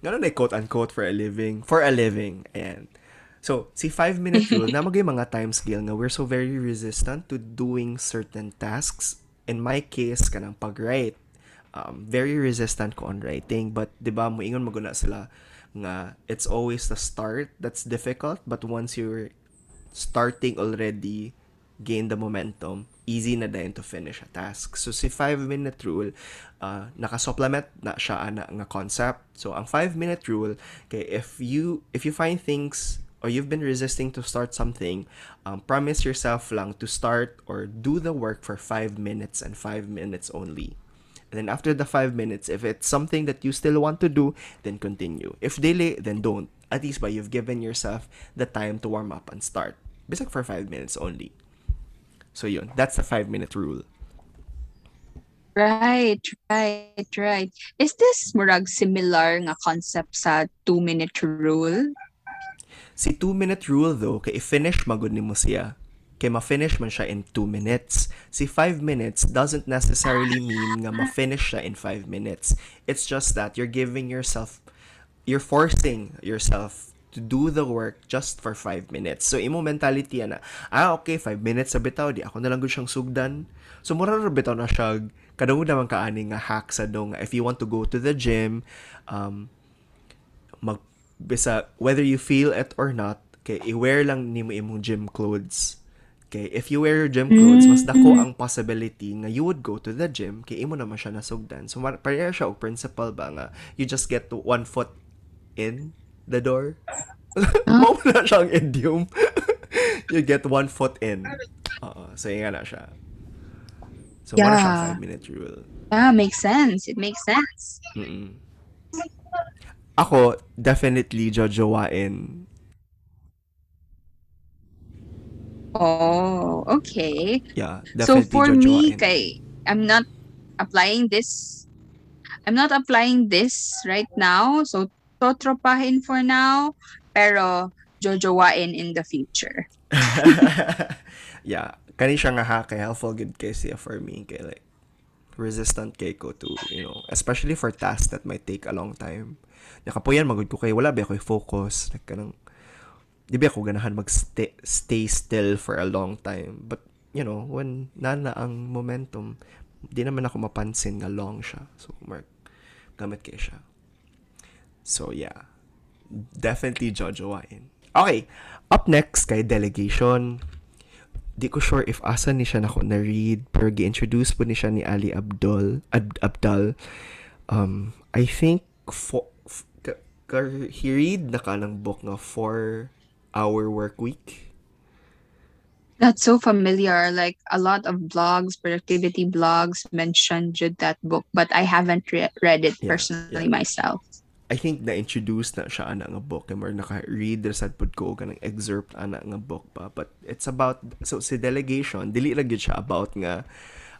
Speaker 2: ano na quote unquote for a living for a living ayan. So si 5 minute rule na magay mga time scale nga we're so very resistant to doing certain tasks in my case kanang pag-write um, very resistant ko on writing. But di ba moingon maguna sila nga it's always the start that's difficult but once you're starting already gain the momentum easy na din to finish a task. So si 5 minute rule uh, naka-supplement na siya ana nga concept. So ang 5 minute rule kay if you if you find things or you've been resisting to start something um, promise yourself lang to start or do the work for 5 minutes and 5 minutes only and then after the five minutes, if it's something that you still want to do, then continue. If delay, then don't. At least by you've given yourself the time to warm up and start. Bisag for five minutes only. So yun, that's the five minute rule.
Speaker 1: Right, right, right. Is this murag similar nga concept sa two-minute rule?
Speaker 2: Si two minute rule though, kay i-finish magud nimo siya. Kay ma-finish man siya in two minutes. Si five minutes doesn't necessarily mean nga ma-finish siya in five minutes. It's just that you're giving yourself, you're forcing yourself to do the work just for five minutes. So, imo mentality na, ah, okay, five minutes sa bitaw, di ako na lang siyang sugdan. So, mura ra bitaw na siya, kadamo naman kaani nga hack sa dong, if you want to go to the gym, um, mag bisa whether you feel it or not kay i-wear lang nimo imong gym clothes kay if you wear your gym clothes mas dako ang possibility nga you would go to the gym kay imo naman siya nasugdan so pareha siya og principle ba nga you just get to one foot in the door mo na siyang idiom you get one foot in Oo, so nga na siya so yeah. siyang
Speaker 1: Yeah.
Speaker 2: 5 minute rule
Speaker 1: Yeah, makes sense. It makes sense.
Speaker 2: Mm-mm. Ako, definitely jojowain.
Speaker 1: Oh, okay.
Speaker 2: Yeah,
Speaker 1: So
Speaker 2: definitely
Speaker 1: for me, kay I'm not applying this. I'm not applying this right now. So totropahin for now, pero jojowain in the future.
Speaker 2: yeah, kani siya nga ha, kay helpful good kay siya for me, kay like, resistant kay ko to, you know, especially for tasks that might take a long time. Nakapuyan, magod ko kay, wala ba ako focus, like, kanang, di ba ako ganahan mag-stay stay still for a long time, but, you know, when nana ang momentum, di naman ako mapansin nga long siya. So, mark, gamit kay siya. So, yeah. Definitely jojowain. Okay. Up next, kay delegation. Di ko sure if asa ni siya nako na-read, pero gi-introduce po ni siya ni Ali Abdul, Ab- Abdal. Um, I think, fo, ka, ka- he read na ka ng book nga 4-hour work week.
Speaker 1: That's so familiar. Like a lot of blogs, productivity blogs mentioned that book, but I haven't re- read it
Speaker 2: Yeah,
Speaker 1: personally
Speaker 2: yeah.
Speaker 1: myself.
Speaker 2: I think na-introduce na siya ana nga book or naka-read ra sad pud ko kanang excerpt ana nga book pa but it's about so si delegation dili ra gyud siya about nga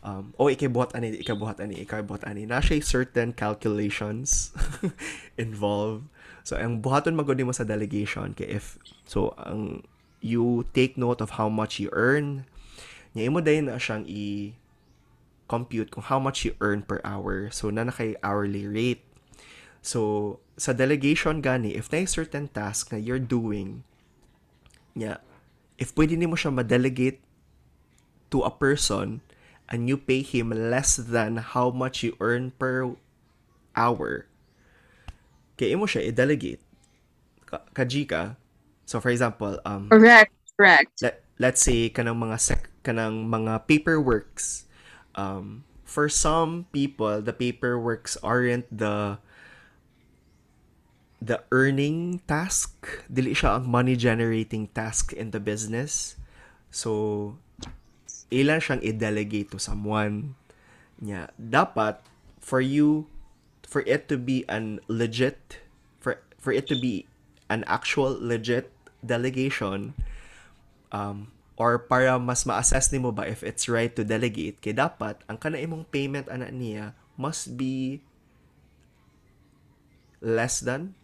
Speaker 2: um oh ikabuhat ani ikabuhat ani ikabuhat ani na siya certain calculations involved so ang buhaton magud mo sa delegation kay if so ang you take note of how much you earn. Nya imo dayon na siyang i compute kung how much you earn per hour. So na na kay hourly rate. So, sa delegation gani, if na certain task na you're doing, yeah, if pwede nimo siya ma-delegate to a person and you pay him less than how much you earn per hour, kaya imo siya i-delegate. Ka, kajika. So, for example, um,
Speaker 1: Correct, correct.
Speaker 2: let, let's say kanang mga sec, kanang mga paperworks um for some people the paperworks aren't the the earning task dili siya ang money generating task in the business so ilan siyang i-delegate to someone nya dapat for you for it to be an legit for for it to be an actual legit delegation um, or para mas ma-assess nimo ba if it's right to delegate kay dapat ang kana imong payment ana niya must be less than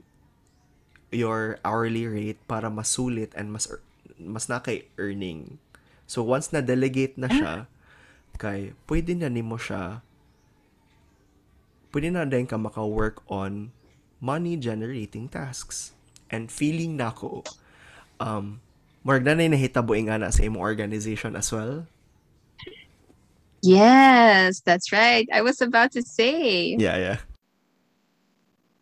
Speaker 2: your hourly rate para masulit and mas mas na kay earning. So once na delegate na siya kay pwede na nimo siya pwede na din ka maka-work on money generating tasks. And feeling na ko um Mark, na nahitabo nga na sa imong organization as well?
Speaker 1: Yes, that's right. I was about to say.
Speaker 2: Yeah, yeah.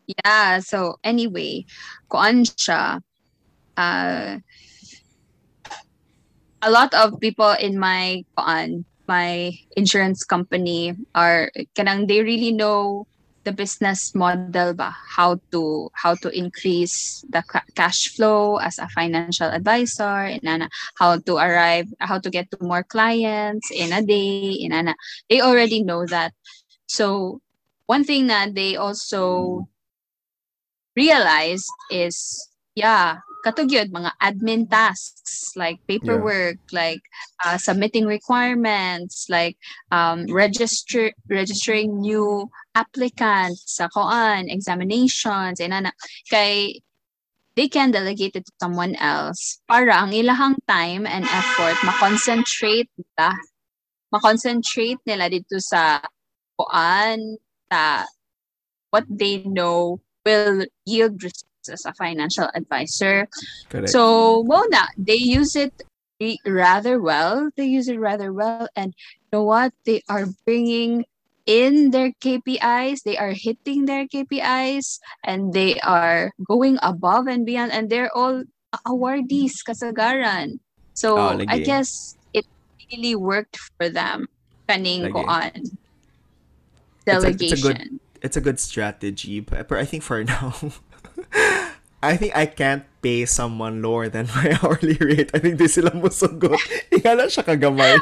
Speaker 1: Yeah, so anyway, kuan siya, uh, a lot of people in my kuan, my insurance company are kanang they really know the business model ba how to how to increase the ca- cash flow as a financial advisor inana how to arrive how to get to more clients in a day in inana they already know that. So one thing that they also realized is yeah katugyod mga admin tasks like paperwork yeah. like uh, submitting requirements like um, register registering new applicants sa koan examinations and ana kay they can delegate it to someone else para ang ilahang time and effort ma-concentrate nila ma-concentrate nila dito sa koan sa what they know will yield results as a financial advisor. Correct. So, Mona, they use it rather well. They use it rather well. And you know what? They are bringing in their KPIs, they are hitting their KPIs, and they are going above and beyond. And they're all awardees, kasagaran. So, oh, I guess it really worked for them. Kaning ko on delegation.
Speaker 2: It's a, it's a good it's a good strategy, but I think for now I think I can't pay someone lower than my hourly rate. I think di sila musugot. Ingala siya kagamay.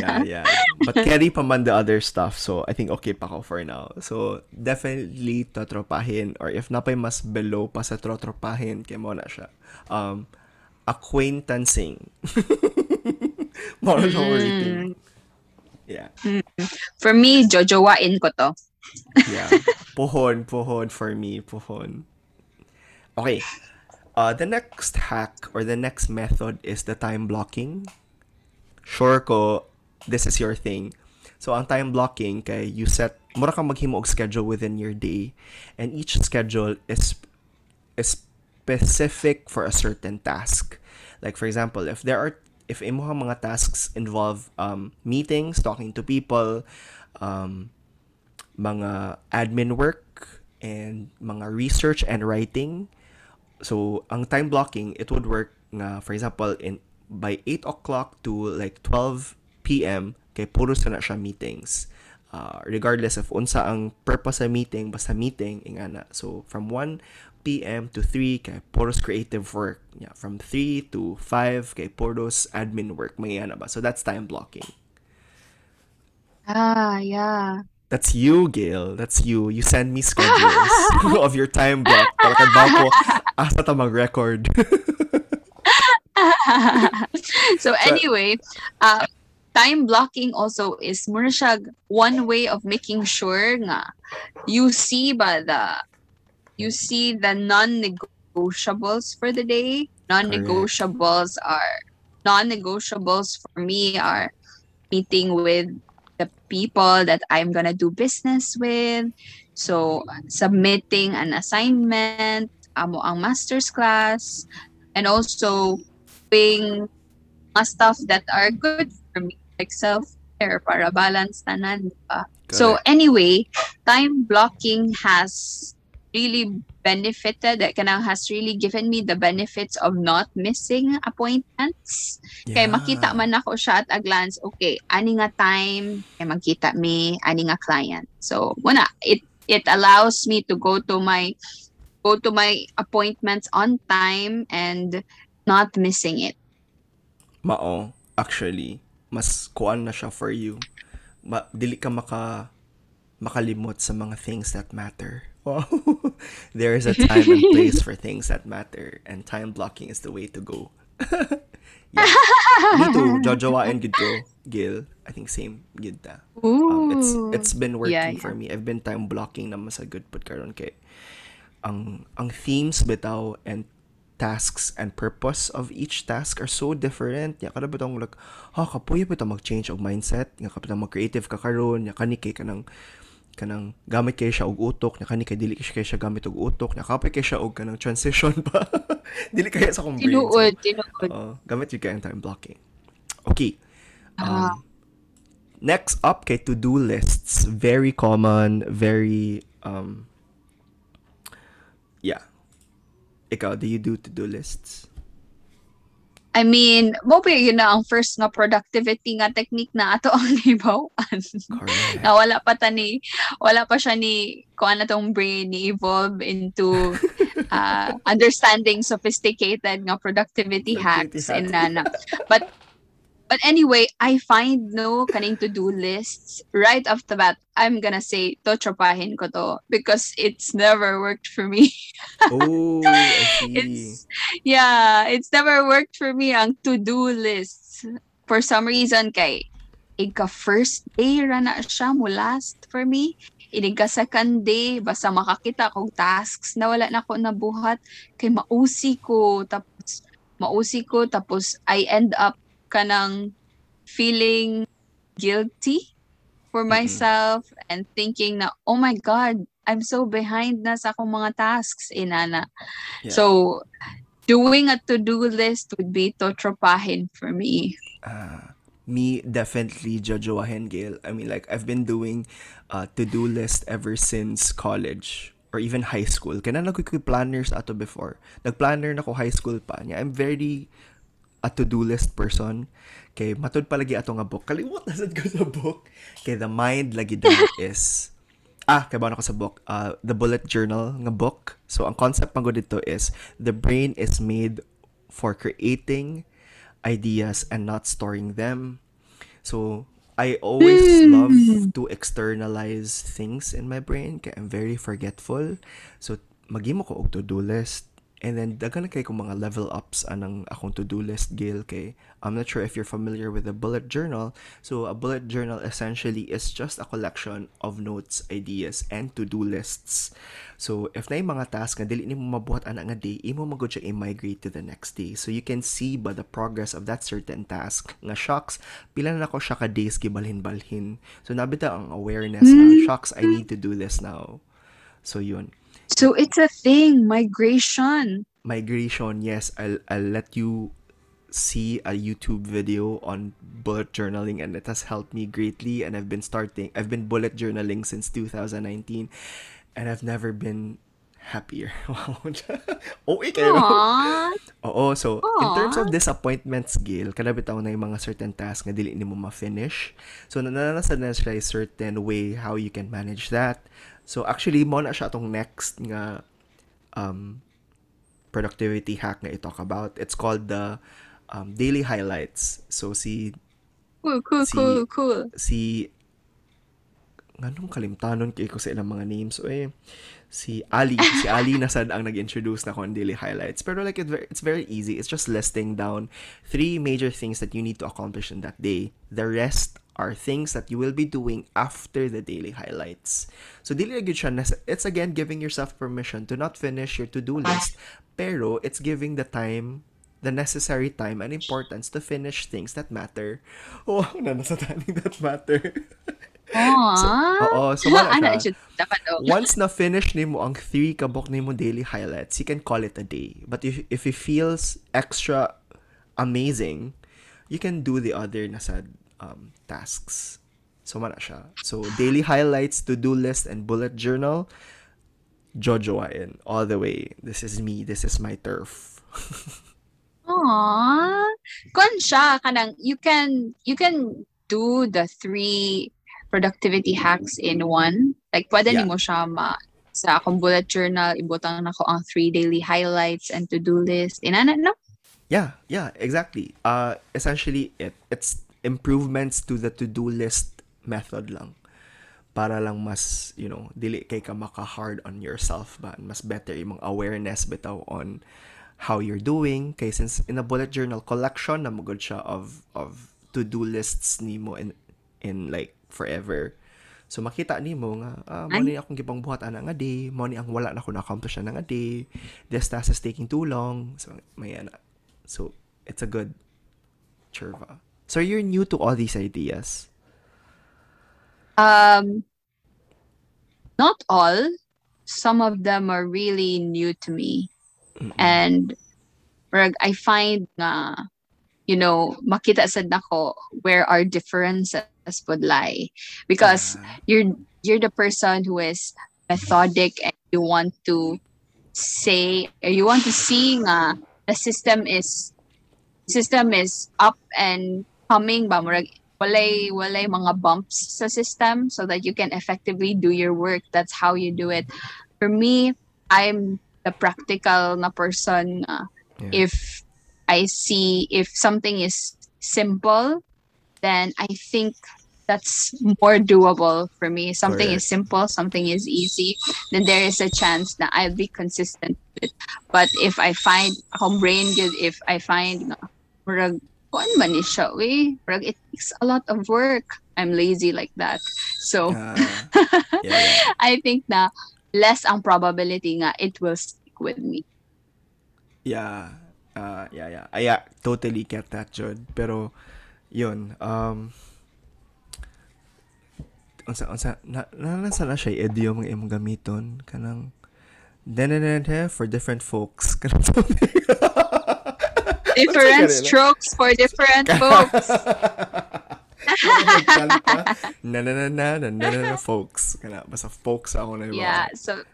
Speaker 2: yeah, yeah. But carry pa man the other stuff. So, I think okay pa ko for now. So, definitely totropahin. Or if napay mas below pa sa totropahin, kaya mo na siya. Um, acquaintancing. More mm. rating. Yeah.
Speaker 1: Mm. For me, jojowain ko to
Speaker 2: yeah. Pohon, pohon for me, pohon. Okay. Uh, the next hack or the next method is the time blocking. Sure ko, this is your thing. So, ang time blocking, kay you set, mura kang maghimo schedule within your day. And each schedule is, is specific for a certain task. Like, for example, if there are, if imo mga tasks involve um, meetings, talking to people, um, mga admin work and mga research and writing. So, ang time blocking, it would work nga, for example, in by 8 o'clock to like 12 p.m. kay puro na siya meetings. Uh, regardless of unsa ang purpose sa meeting, basta meeting, ingana. So, from 1 p.m. to 3 kay puros creative work. Yeah, from 3 to 5 kay puros admin work. Mayana ba? So, that's time blocking.
Speaker 1: Ah, yeah.
Speaker 2: That's you, Gail. That's you. You send me schedules of your time block para kadbaw ko asa ta mag-record.
Speaker 1: so anyway, uh, time blocking also is muna one way of making sure nga you see ba the you see the non-negotiables for the day. Non-negotiables are non-negotiables for me are meeting with the people that I'm gonna do business with. So, submitting an assignment, amo ang master's class, and also doing stuff that are good for me, like self-care para balance tanan. Diba? So anyway, time blocking has really benefited that kanang has really given me the benefits of not missing appointments. Yeah. kay makita man ako siya at a glance okay ani nga time kay magkita me ani nga client. So muna it it allows me to go to my go to my appointments on time and not missing it.
Speaker 2: Mao actually mas kuan na siya for you. Ma, dili ka maka makalimot sa mga things that matter Wow. there is a time and place for things that matter, and time blocking is the way to go. yeah. Me too. Jojowain gid ko. Gil. I think same gid ta. Um, it's it's been working
Speaker 1: Yeah, yeah.
Speaker 2: for me. I've been time blocking naman sa good put karon kay ang ang themes bitaw and tasks and purpose of each task are so different. Ya kada bitong like, ha kapuyo bitaw mag-change og mindset, nga kapita mag-creative ka karon, ya kani kay kanang kanang gamit kay siya og utok, nya kani kay dili kay siya gamit og utok, nya kapay kay siya og kanang transition pa. dili kaya sa kong brain. So,
Speaker 1: Tinuod.
Speaker 2: Oo, gamit yung kayang time blocking. Okay.
Speaker 1: Ah.
Speaker 2: Um, next up kay to-do lists. Very common, very, um, yeah. Ikaw, do you do to-do lists?
Speaker 1: I mean, mo ba yun na ang first nga productivity nga technique na ato ang.
Speaker 2: Correct.
Speaker 1: na wala pa ta ni wala pa siya ni kuan na tong brain ni evolve into uh, understanding sophisticated nga productivity
Speaker 2: Productivity
Speaker 1: hacks
Speaker 2: hack.
Speaker 1: and nana. But but anyway, I find no kaning to-do lists right off the bat. I'm gonna say to tropahin ko to because it's never worked for me.
Speaker 2: Oh.
Speaker 1: It's yeah, it's never worked for me ang to-do lists. For some reason kay ika first day ra na siya mo last for me. Inig ka second day basta makakita kog tasks na wala na ko nabuhat kay mausi ko tapos mausi ko tapos I end up kanang feeling guilty for myself and thinking na oh my god I'm so behind na sa akong mga tasks inana
Speaker 2: Yeah.
Speaker 1: so doing a to-do list would be to tropahin for me
Speaker 2: Ah, me definitely jojowahin Gail. I mean like I've been doing uh, to-do list ever since college or even high school. Kaya na planners ato before. Nag-planner na ko high school pa niya. I'm very a to-do list person. Kay matud palagi ato nga book. Kalimot na ko sa book. Kay the mind lagi daw is Ah, kay ba ko sa book? Uh, the bullet journal nga book. So ang concept pang dito is the brain is made for creating ideas and not storing them. So I always love to externalize things in my brain kaya I'm very forgetful. So magimo ko og to-do list and then daghan kay kong mga level ups anang akong to-do list Gail kay I'm not sure if you're familiar with a bullet journal. So a bullet journal essentially is just a collection of notes, ideas and to-do lists. So if na yung mga task nga dili nimo mabuhat ana nga day, imo magud siya i-migrate to the next day. So you can see by the progress of that certain task nga shocks pila na ako siya ka days gibalhin-balhin. So nabita ang awareness na shocks I need to do this now. So yun.
Speaker 1: So it's a thing migration
Speaker 2: Migration, yes, I'll I'll let you see a YouTube video on bullet journaling and it has helped me greatly and I've been starting I've been bullet journaling since 2019 and I've never been happier. Wow. Oh, okay kayo.
Speaker 1: Aww.
Speaker 2: Oo, so in terms of disappointments, Gil, kada bitaw na yung mga certain tasks nga dili nimo ma-finish. So nananasa na siya a certain way how you can manage that. So actually mo na siya tong next nga um productivity hack nga i-talk about. It's called the um, daily highlights. So si
Speaker 1: cool cool
Speaker 2: Si-
Speaker 1: cool cool.
Speaker 2: si nganong kalimtanon kay ko sa ilang mga names o eh si Ali si Ali na sad ang nag-introduce na ko ang daily highlights. Pero like it, it's very easy. It's just listing down three major things that you need to accomplish in that day. The rest are things that you will be doing after the daily highlights so dili gyud siya it's again giving yourself permission to not finish your to-do list pero it's giving the time the necessary time and importance to finish things that matter. Oh, na nasa taning that matter.
Speaker 1: Aww.
Speaker 2: Oo, so wala siya.
Speaker 1: dapat daw.
Speaker 2: Once na finish nimo ang three kabok nimo daily highlights, you can call it a day. But if if it feels extra amazing, you can do the other na sad um, tasks. So mana siya. So daily highlights, to-do list and bullet journal, Jojoain all the way. This is me. This is my turf.
Speaker 1: Aww. Kun siya kanang you can you can do the three productivity hacks in one. Like pwede
Speaker 2: Yeah.
Speaker 1: nimo siya ma sa akong bullet journal ibutang nako ang three daily highlights and to-do list. Inana no?
Speaker 2: Yeah, yeah, exactly. Uh, essentially, it it's improvements to the to-do list method lang. Para lang mas, you know, dili kay ka maka-hard on yourself ba. Mas better mga awareness bitaw on how you're doing kay since in a bullet journal collection na magod siya of of to-do lists nimo in in like forever So makita nimo nga ah, mo ni akong gibang buhat ana nga day, mo ni ang wala na ko na accomplish na nga day. This task is taking too long. So may ana. So it's a good churva. So you're new to all these ideas.
Speaker 1: Um, not all. Some of them are really new to me. And rag, I find nga, you know, makita sad nako where our differences would lie. Because
Speaker 2: Ah,
Speaker 1: you're you're the person who is methodic and you want to say you want to see nga the system is system is up and coming ba murag walay walay mga bumps sa system so that you can effectively do your work that's how you do it for me i'm the practical na person nga
Speaker 2: yeah.
Speaker 1: if I see if something is simple, then I think that's more doable for me. Something is simple, something is easy, then there is a chance that I'll be consistent with. It. but if I find home brain good, if I find murag kuan man ni siya, we, murag it takes a lot of work. I'm lazy like that. So
Speaker 2: Ah, yeah.
Speaker 1: I think na less ang probability nga it will stick with me.
Speaker 2: Yeah. Uh, yeah, yeah. I yeah, totally get that, Jud. Pero, yun, um, unsa, unsa, na, na, nasa na siya, idiom nga imong gamiton, kanang, denenente for different folks. Kanang
Speaker 1: Different strokes for different folks.
Speaker 2: Me encanta. Na, na, na, na, na, na, na, folks. Kana, basta folks ako na yung
Speaker 1: Yeah, so,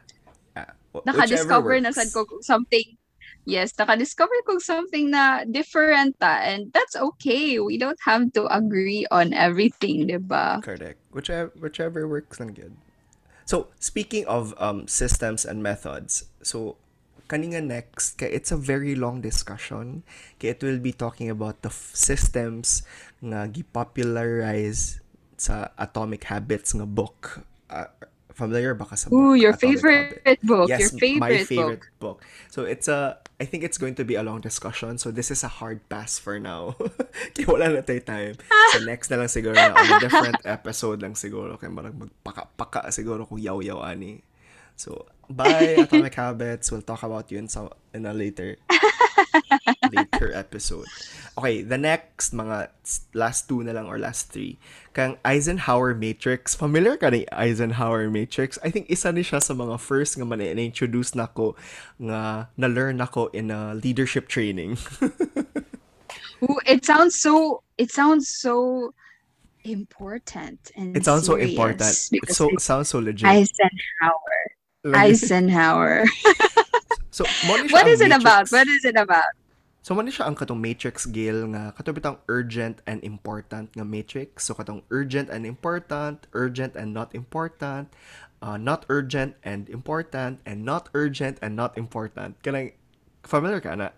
Speaker 2: uh, I
Speaker 1: naka-discover na sad ko something yes, naka-discover ko something na different ta, and that's okay. We don't have to agree on everything, di ba?
Speaker 2: Correct. Whichever, whichever works lang good. So, speaking of um, systems and methods, so kaninga next, kay it's a very long discussion. Kay it will be talking about the f- systems nga gipopularize sa Atomic Habits nga book. Uh, familiar ba ka sa
Speaker 1: Ooh, your
Speaker 2: Atomic
Speaker 1: favorite
Speaker 2: Habits?
Speaker 1: book,
Speaker 2: Yes,
Speaker 1: your favorite,
Speaker 2: my favorite
Speaker 1: book.
Speaker 2: book. So it's a I think it's going to be a long discussion. So this is a hard pass for now. Kaya wala na tayo time. So next na lang siguro na on a different episode lang siguro kaya marag magpaka-paka siguro kung yaw-yaw ani. So bye Atomic Habits. We'll talk about you in some in a later later episode. Okay, the next mga last two na lang or last three. Kang Eisenhower Matrix. Familiar ka ni Eisenhower Matrix? I think isa ni siya sa mga first nga man na-introduce nako nga na-learn nako in a leadership training.
Speaker 1: Ooh, it sounds so it sounds so important and
Speaker 2: It sounds so important. It so sounds so legit.
Speaker 1: Eisenhower. Eisenhower.
Speaker 2: so, What is ni siya
Speaker 1: what
Speaker 2: ang
Speaker 1: is it about? What is it about?
Speaker 2: So man siya ang katong matrix scale nga katong bitang urgent and important nga matrix. So katong urgent and important, urgent and not important, uh, not urgent and important, and not urgent and not important. Kanang familiar ka na?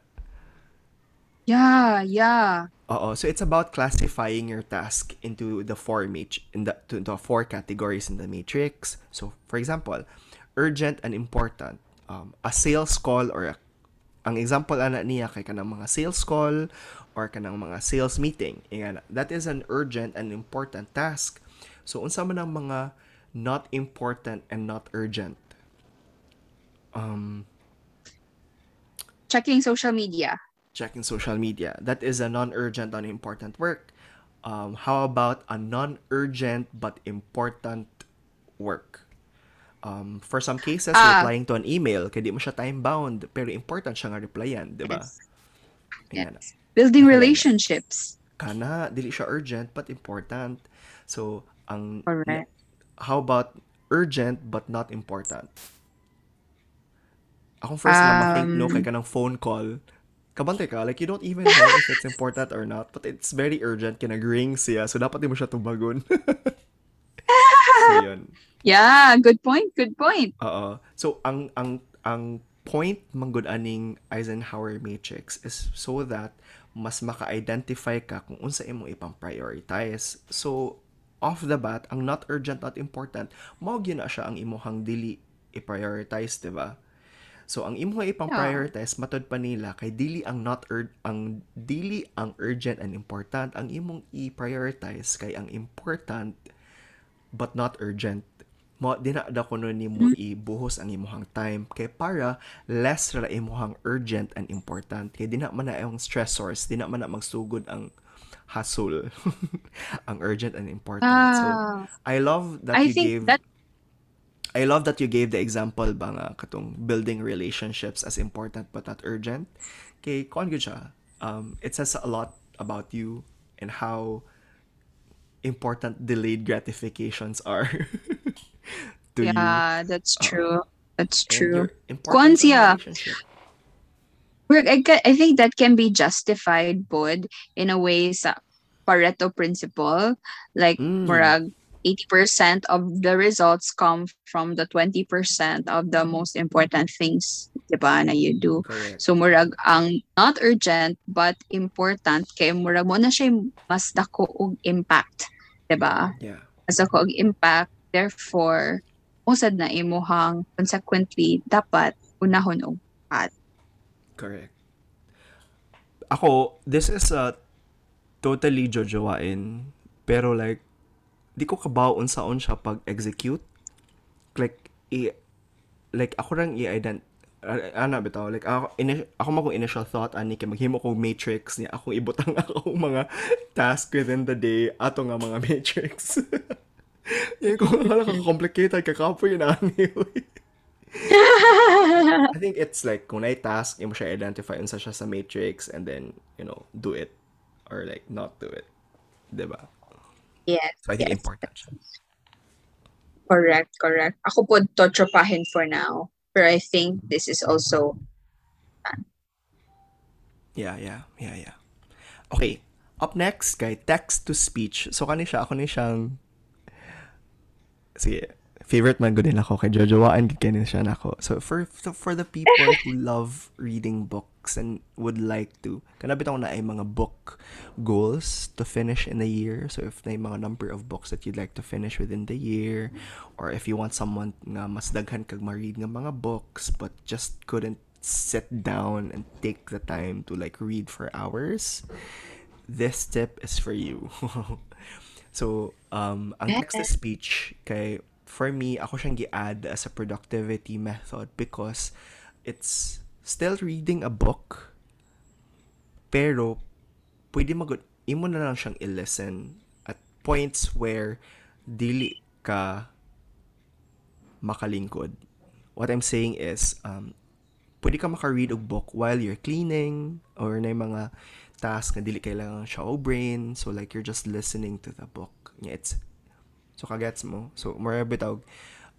Speaker 1: Yeah, yeah.
Speaker 2: Oo. So it's about classifying your task into the four mat in the to the four categories in the matrix. So for example, urgent and important. Um, a sales call or a, ang example ana niya kay kanang mga sales call or kanang mga sales meeting. Inga that is an urgent and important task. So unsa man ang mga not important and not urgent? Um,
Speaker 1: Checking social media.
Speaker 2: checking social media. That is a non-urgent, and important work. Um, how about a non-urgent but important work? Um, for some cases,
Speaker 1: Ah.
Speaker 2: replying to an email, kaya di mo siya time-bound, pero important siya nga replyan, di ba?
Speaker 1: Yes.
Speaker 2: Ayan.
Speaker 1: Yes. Building
Speaker 2: Nakalala.
Speaker 1: relationships.
Speaker 2: Kana, dili siya urgent but important. So, ang
Speaker 1: Correct.
Speaker 2: how about urgent but not important? Akong first na ma-think no
Speaker 1: Um,
Speaker 2: kay kanang phone call. Kabantay ka, like you don't even know if it's important or not, but it's very urgent, kaya nag-ring siya, so dapat di mo siya tubagon. so, yun.
Speaker 1: Yeah, good point. Good point.
Speaker 2: Oo. So, ang, ang, ang point manggod aning Eisenhower matrix is so that mas maka-identify ka kung unsa imo ipang prioritize. So, off the bat, ang not urgent, not important, mao gyud na siya ang imuhang dili i-prioritize, di ba? So ang imo nga ipang prioritize matod pa nila kay dili ang not ur- ang dili ang urgent and important ang imong i-prioritize kay ang important but not urgent. Mo dinada ko nun nimo ibuhos ang imuhang time. Kay para less ra imuhang urgent and important. Kay dina man na ang stressors dina man na magsugod ang hustle ang urgent and important. So
Speaker 1: Ah,
Speaker 2: I love that
Speaker 1: I
Speaker 2: you
Speaker 1: think
Speaker 2: gave
Speaker 1: that
Speaker 2: I love that you gave the example ba nga katong building relationships as important but not urgent. Kay gyud siya. Um, it says a lot about you and how important delayed gratifications are to you
Speaker 1: yeah, that's true. That's true. Once, yeah. I, I think that can be justified, Bod, in a way sa Pareto principle. Like,
Speaker 2: Mm,
Speaker 1: murag, 80% of the results come from the 20% of the most important things, diba, na you do.
Speaker 2: correct.
Speaker 1: So, murag, ang not urgent but important, kay murag mo na siya mas dako og impact, diba?
Speaker 2: Yeah.
Speaker 1: Mas dako og impact, therefore, usad na imuhang consequently, dapat unahon og pat.
Speaker 2: Correct. Ako, this is a totally jojowain pero like di ko kabaw unsaon siya pag-execute. Like i like ako rang i-ident ana bitaw like ako ini, ako mo kong initial thought ani kay maghimo ko matrix niya. Ako ibutang ako mga task within the day ato nga mga matrix. Yan ko hala ka complicated kakapoy na ani I think it's like kung na task imo siya identify unsa siya sa matrix and then you know do it or like not do it. Diba
Speaker 1: yes,
Speaker 2: so I think
Speaker 1: yes.
Speaker 2: important
Speaker 1: Correct, correct. Ako po to tropahin for now. But I think this is also
Speaker 2: Yeah, yeah, yeah, yeah. Okay, up next kay text to speech. So kani siya ako ni siyang sige, favorite man ko din ako kay Jojoaan gid kani siya nako. So for so for the people who love reading books and would like to kana bitaw na ay mga book goals to finish in a year. So if na mga number of books that you'd like to finish within the year or if you want someone nga mas daghan kag ma-read nga mga books but just couldn't sit down and take the time to like read for hours, this tip is for you. so, um, ang text to speech kay for me, ako siyang gi-add as a productivity method because it's still reading a book pero pwede mag imo na lang siyang i-listen at points where dili ka makalingkod. What I'm saying is, um, pwede ka maka-read og book while you're cleaning or na mga task na dili kailangan siya o brain. So, like, you're just listening to the book. It's, so, kagets mo. So, more bitawg.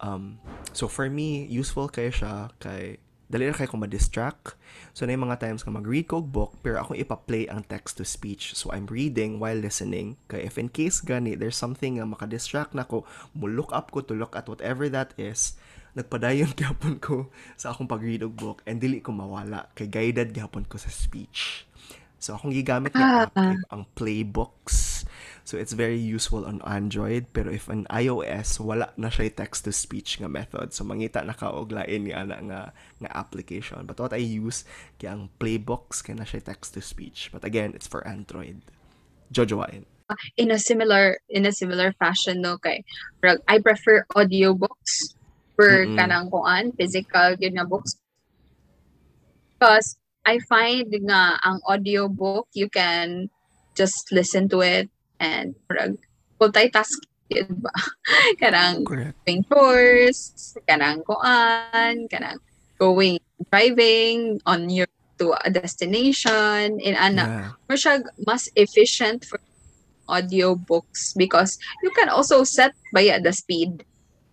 Speaker 2: Um, so, for me, useful kayo siya kay dali na kayo kung ma-distract. So, na yung mga times ka mag-read ko book, pero akong ipa-play ang text-to-speech. So, I'm reading while listening. Kaya if in case gani, there's something nga maka-distract na ko, mo look up ko to look at whatever that is, nagpadayon gyapon ko sa akong pag-read og book and dili ko mawala kay guided gyapon ko sa speech. So akong gigamit nga
Speaker 1: Ah.
Speaker 2: ang Playbooks. So it's very useful on Android pero if on iOS wala na siya text to speech nga method. So mangita na ka og lain nga ana nga nga application. But what I use kay ang Playbooks kay na siya text to speech. But again, it's for Android. Jojo Wain.
Speaker 1: in a similar in a similar fashion no kay I prefer audiobooks for
Speaker 2: Mm-mm.
Speaker 1: kanang kuan physical yun nga books because I find nga ang audiobook you can just listen to it and rag multitask yun ba kanang
Speaker 2: Correct.
Speaker 1: doing chores, kanang kuan, kanang going driving on your to a destination in ana
Speaker 2: Yeah.
Speaker 1: siya mas efficient for audiobooks because you can also set baya the speed.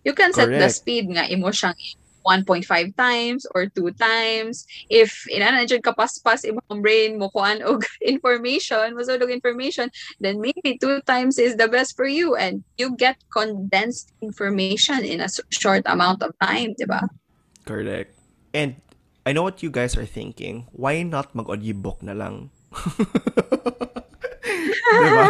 Speaker 1: You can set the speed nga imo siyang 1.5 times or 2 times. If inana dyan kapaspas imong brain mo kuan og information, masud og information, then maybe 2 times is the best for you and you get condensed information in a short amount of time, di ba?
Speaker 2: Correct. And I know what you guys are thinking. Why not mag-audiobook na lang? diba?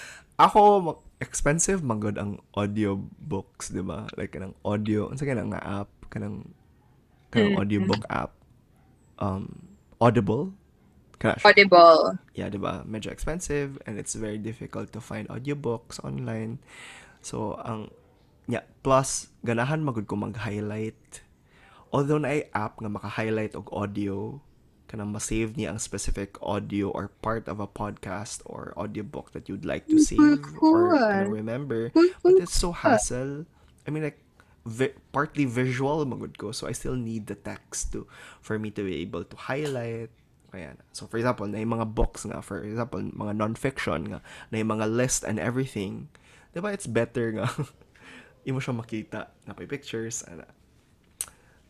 Speaker 2: Ako, mag- expensive magod ang audiobooks, di ba? Like, kanang audio, ano sa kanang nga app, kanang kanang
Speaker 1: Mm.
Speaker 2: audiobook app. Um, Audible. Kana siya.
Speaker 1: Audible.
Speaker 2: yeah, diba? Medyo expensive and it's very difficult to find audiobooks online. So, ang, yeah, plus, ganahan magud ko mag-highlight. Although na app nga maka-highlight og audio, kanang ma-save niya ang specific audio or part of a podcast or audiobook that you'd like to save or remember.
Speaker 1: Cool,
Speaker 2: But it's so hassle. I mean, like, vi- partly visual magud ko, so I still need the text to for me to be able to highlight. Kaya na. So, for example, na yung mga books nga, for example, mga non-fiction nga, na yung mga list and everything, di ba it's better nga, imo siya makita na may pictures, ana.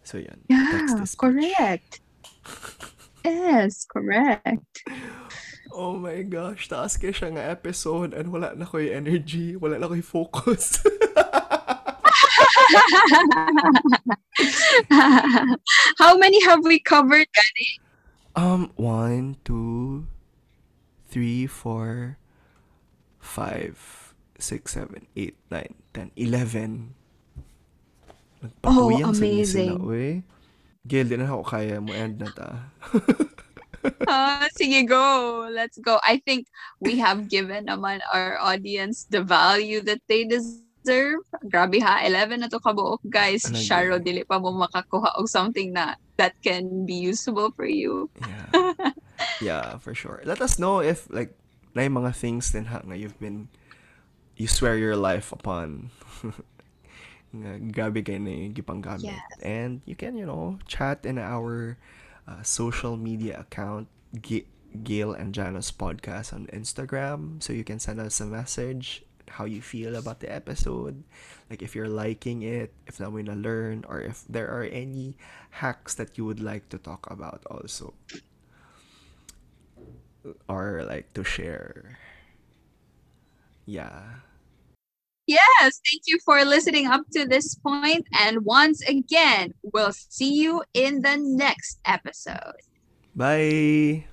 Speaker 2: So, yan.
Speaker 1: Yeah,
Speaker 2: Text-to-speech.
Speaker 1: correct. Yes, correct.
Speaker 2: Oh my gosh, taas kaya siya nga episode and wala na ko yung energy, wala na ko yung focus.
Speaker 1: How many have we covered, Gani?
Speaker 2: Um, one, two, three, four, five, six, seven, eight, nine, ten, eleven. Sa inyo sila,
Speaker 1: amazing.
Speaker 2: we. Gil, di na ako kaya mo end na ta.
Speaker 1: Ah, sige, go. Let's go. I think we have given naman our audience the value that they deserve. Grabe ha, 11 na to kabuok, guys.
Speaker 2: Ano
Speaker 1: Sharo, dili pa mo makakuha og something na that can be usable for you.
Speaker 2: Yeah. yeah, for sure. Let us know if, like, na yung mga things din ha, nga you've been, you swear your life upon. nga grabe kayo na gipanggamit.
Speaker 1: Yes.
Speaker 2: And you can, you know, chat in our uh, social media account, G- Gail and Jano's podcast on Instagram. So you can send us a message how you feel about the episode. Like if you're liking it, if na na learn, or if there are any hacks that you would like to talk about also. Or like to share. Yeah.
Speaker 1: Yes, thank you for listening up to this point. And once again, we'll see you in the next episode.
Speaker 2: Bye.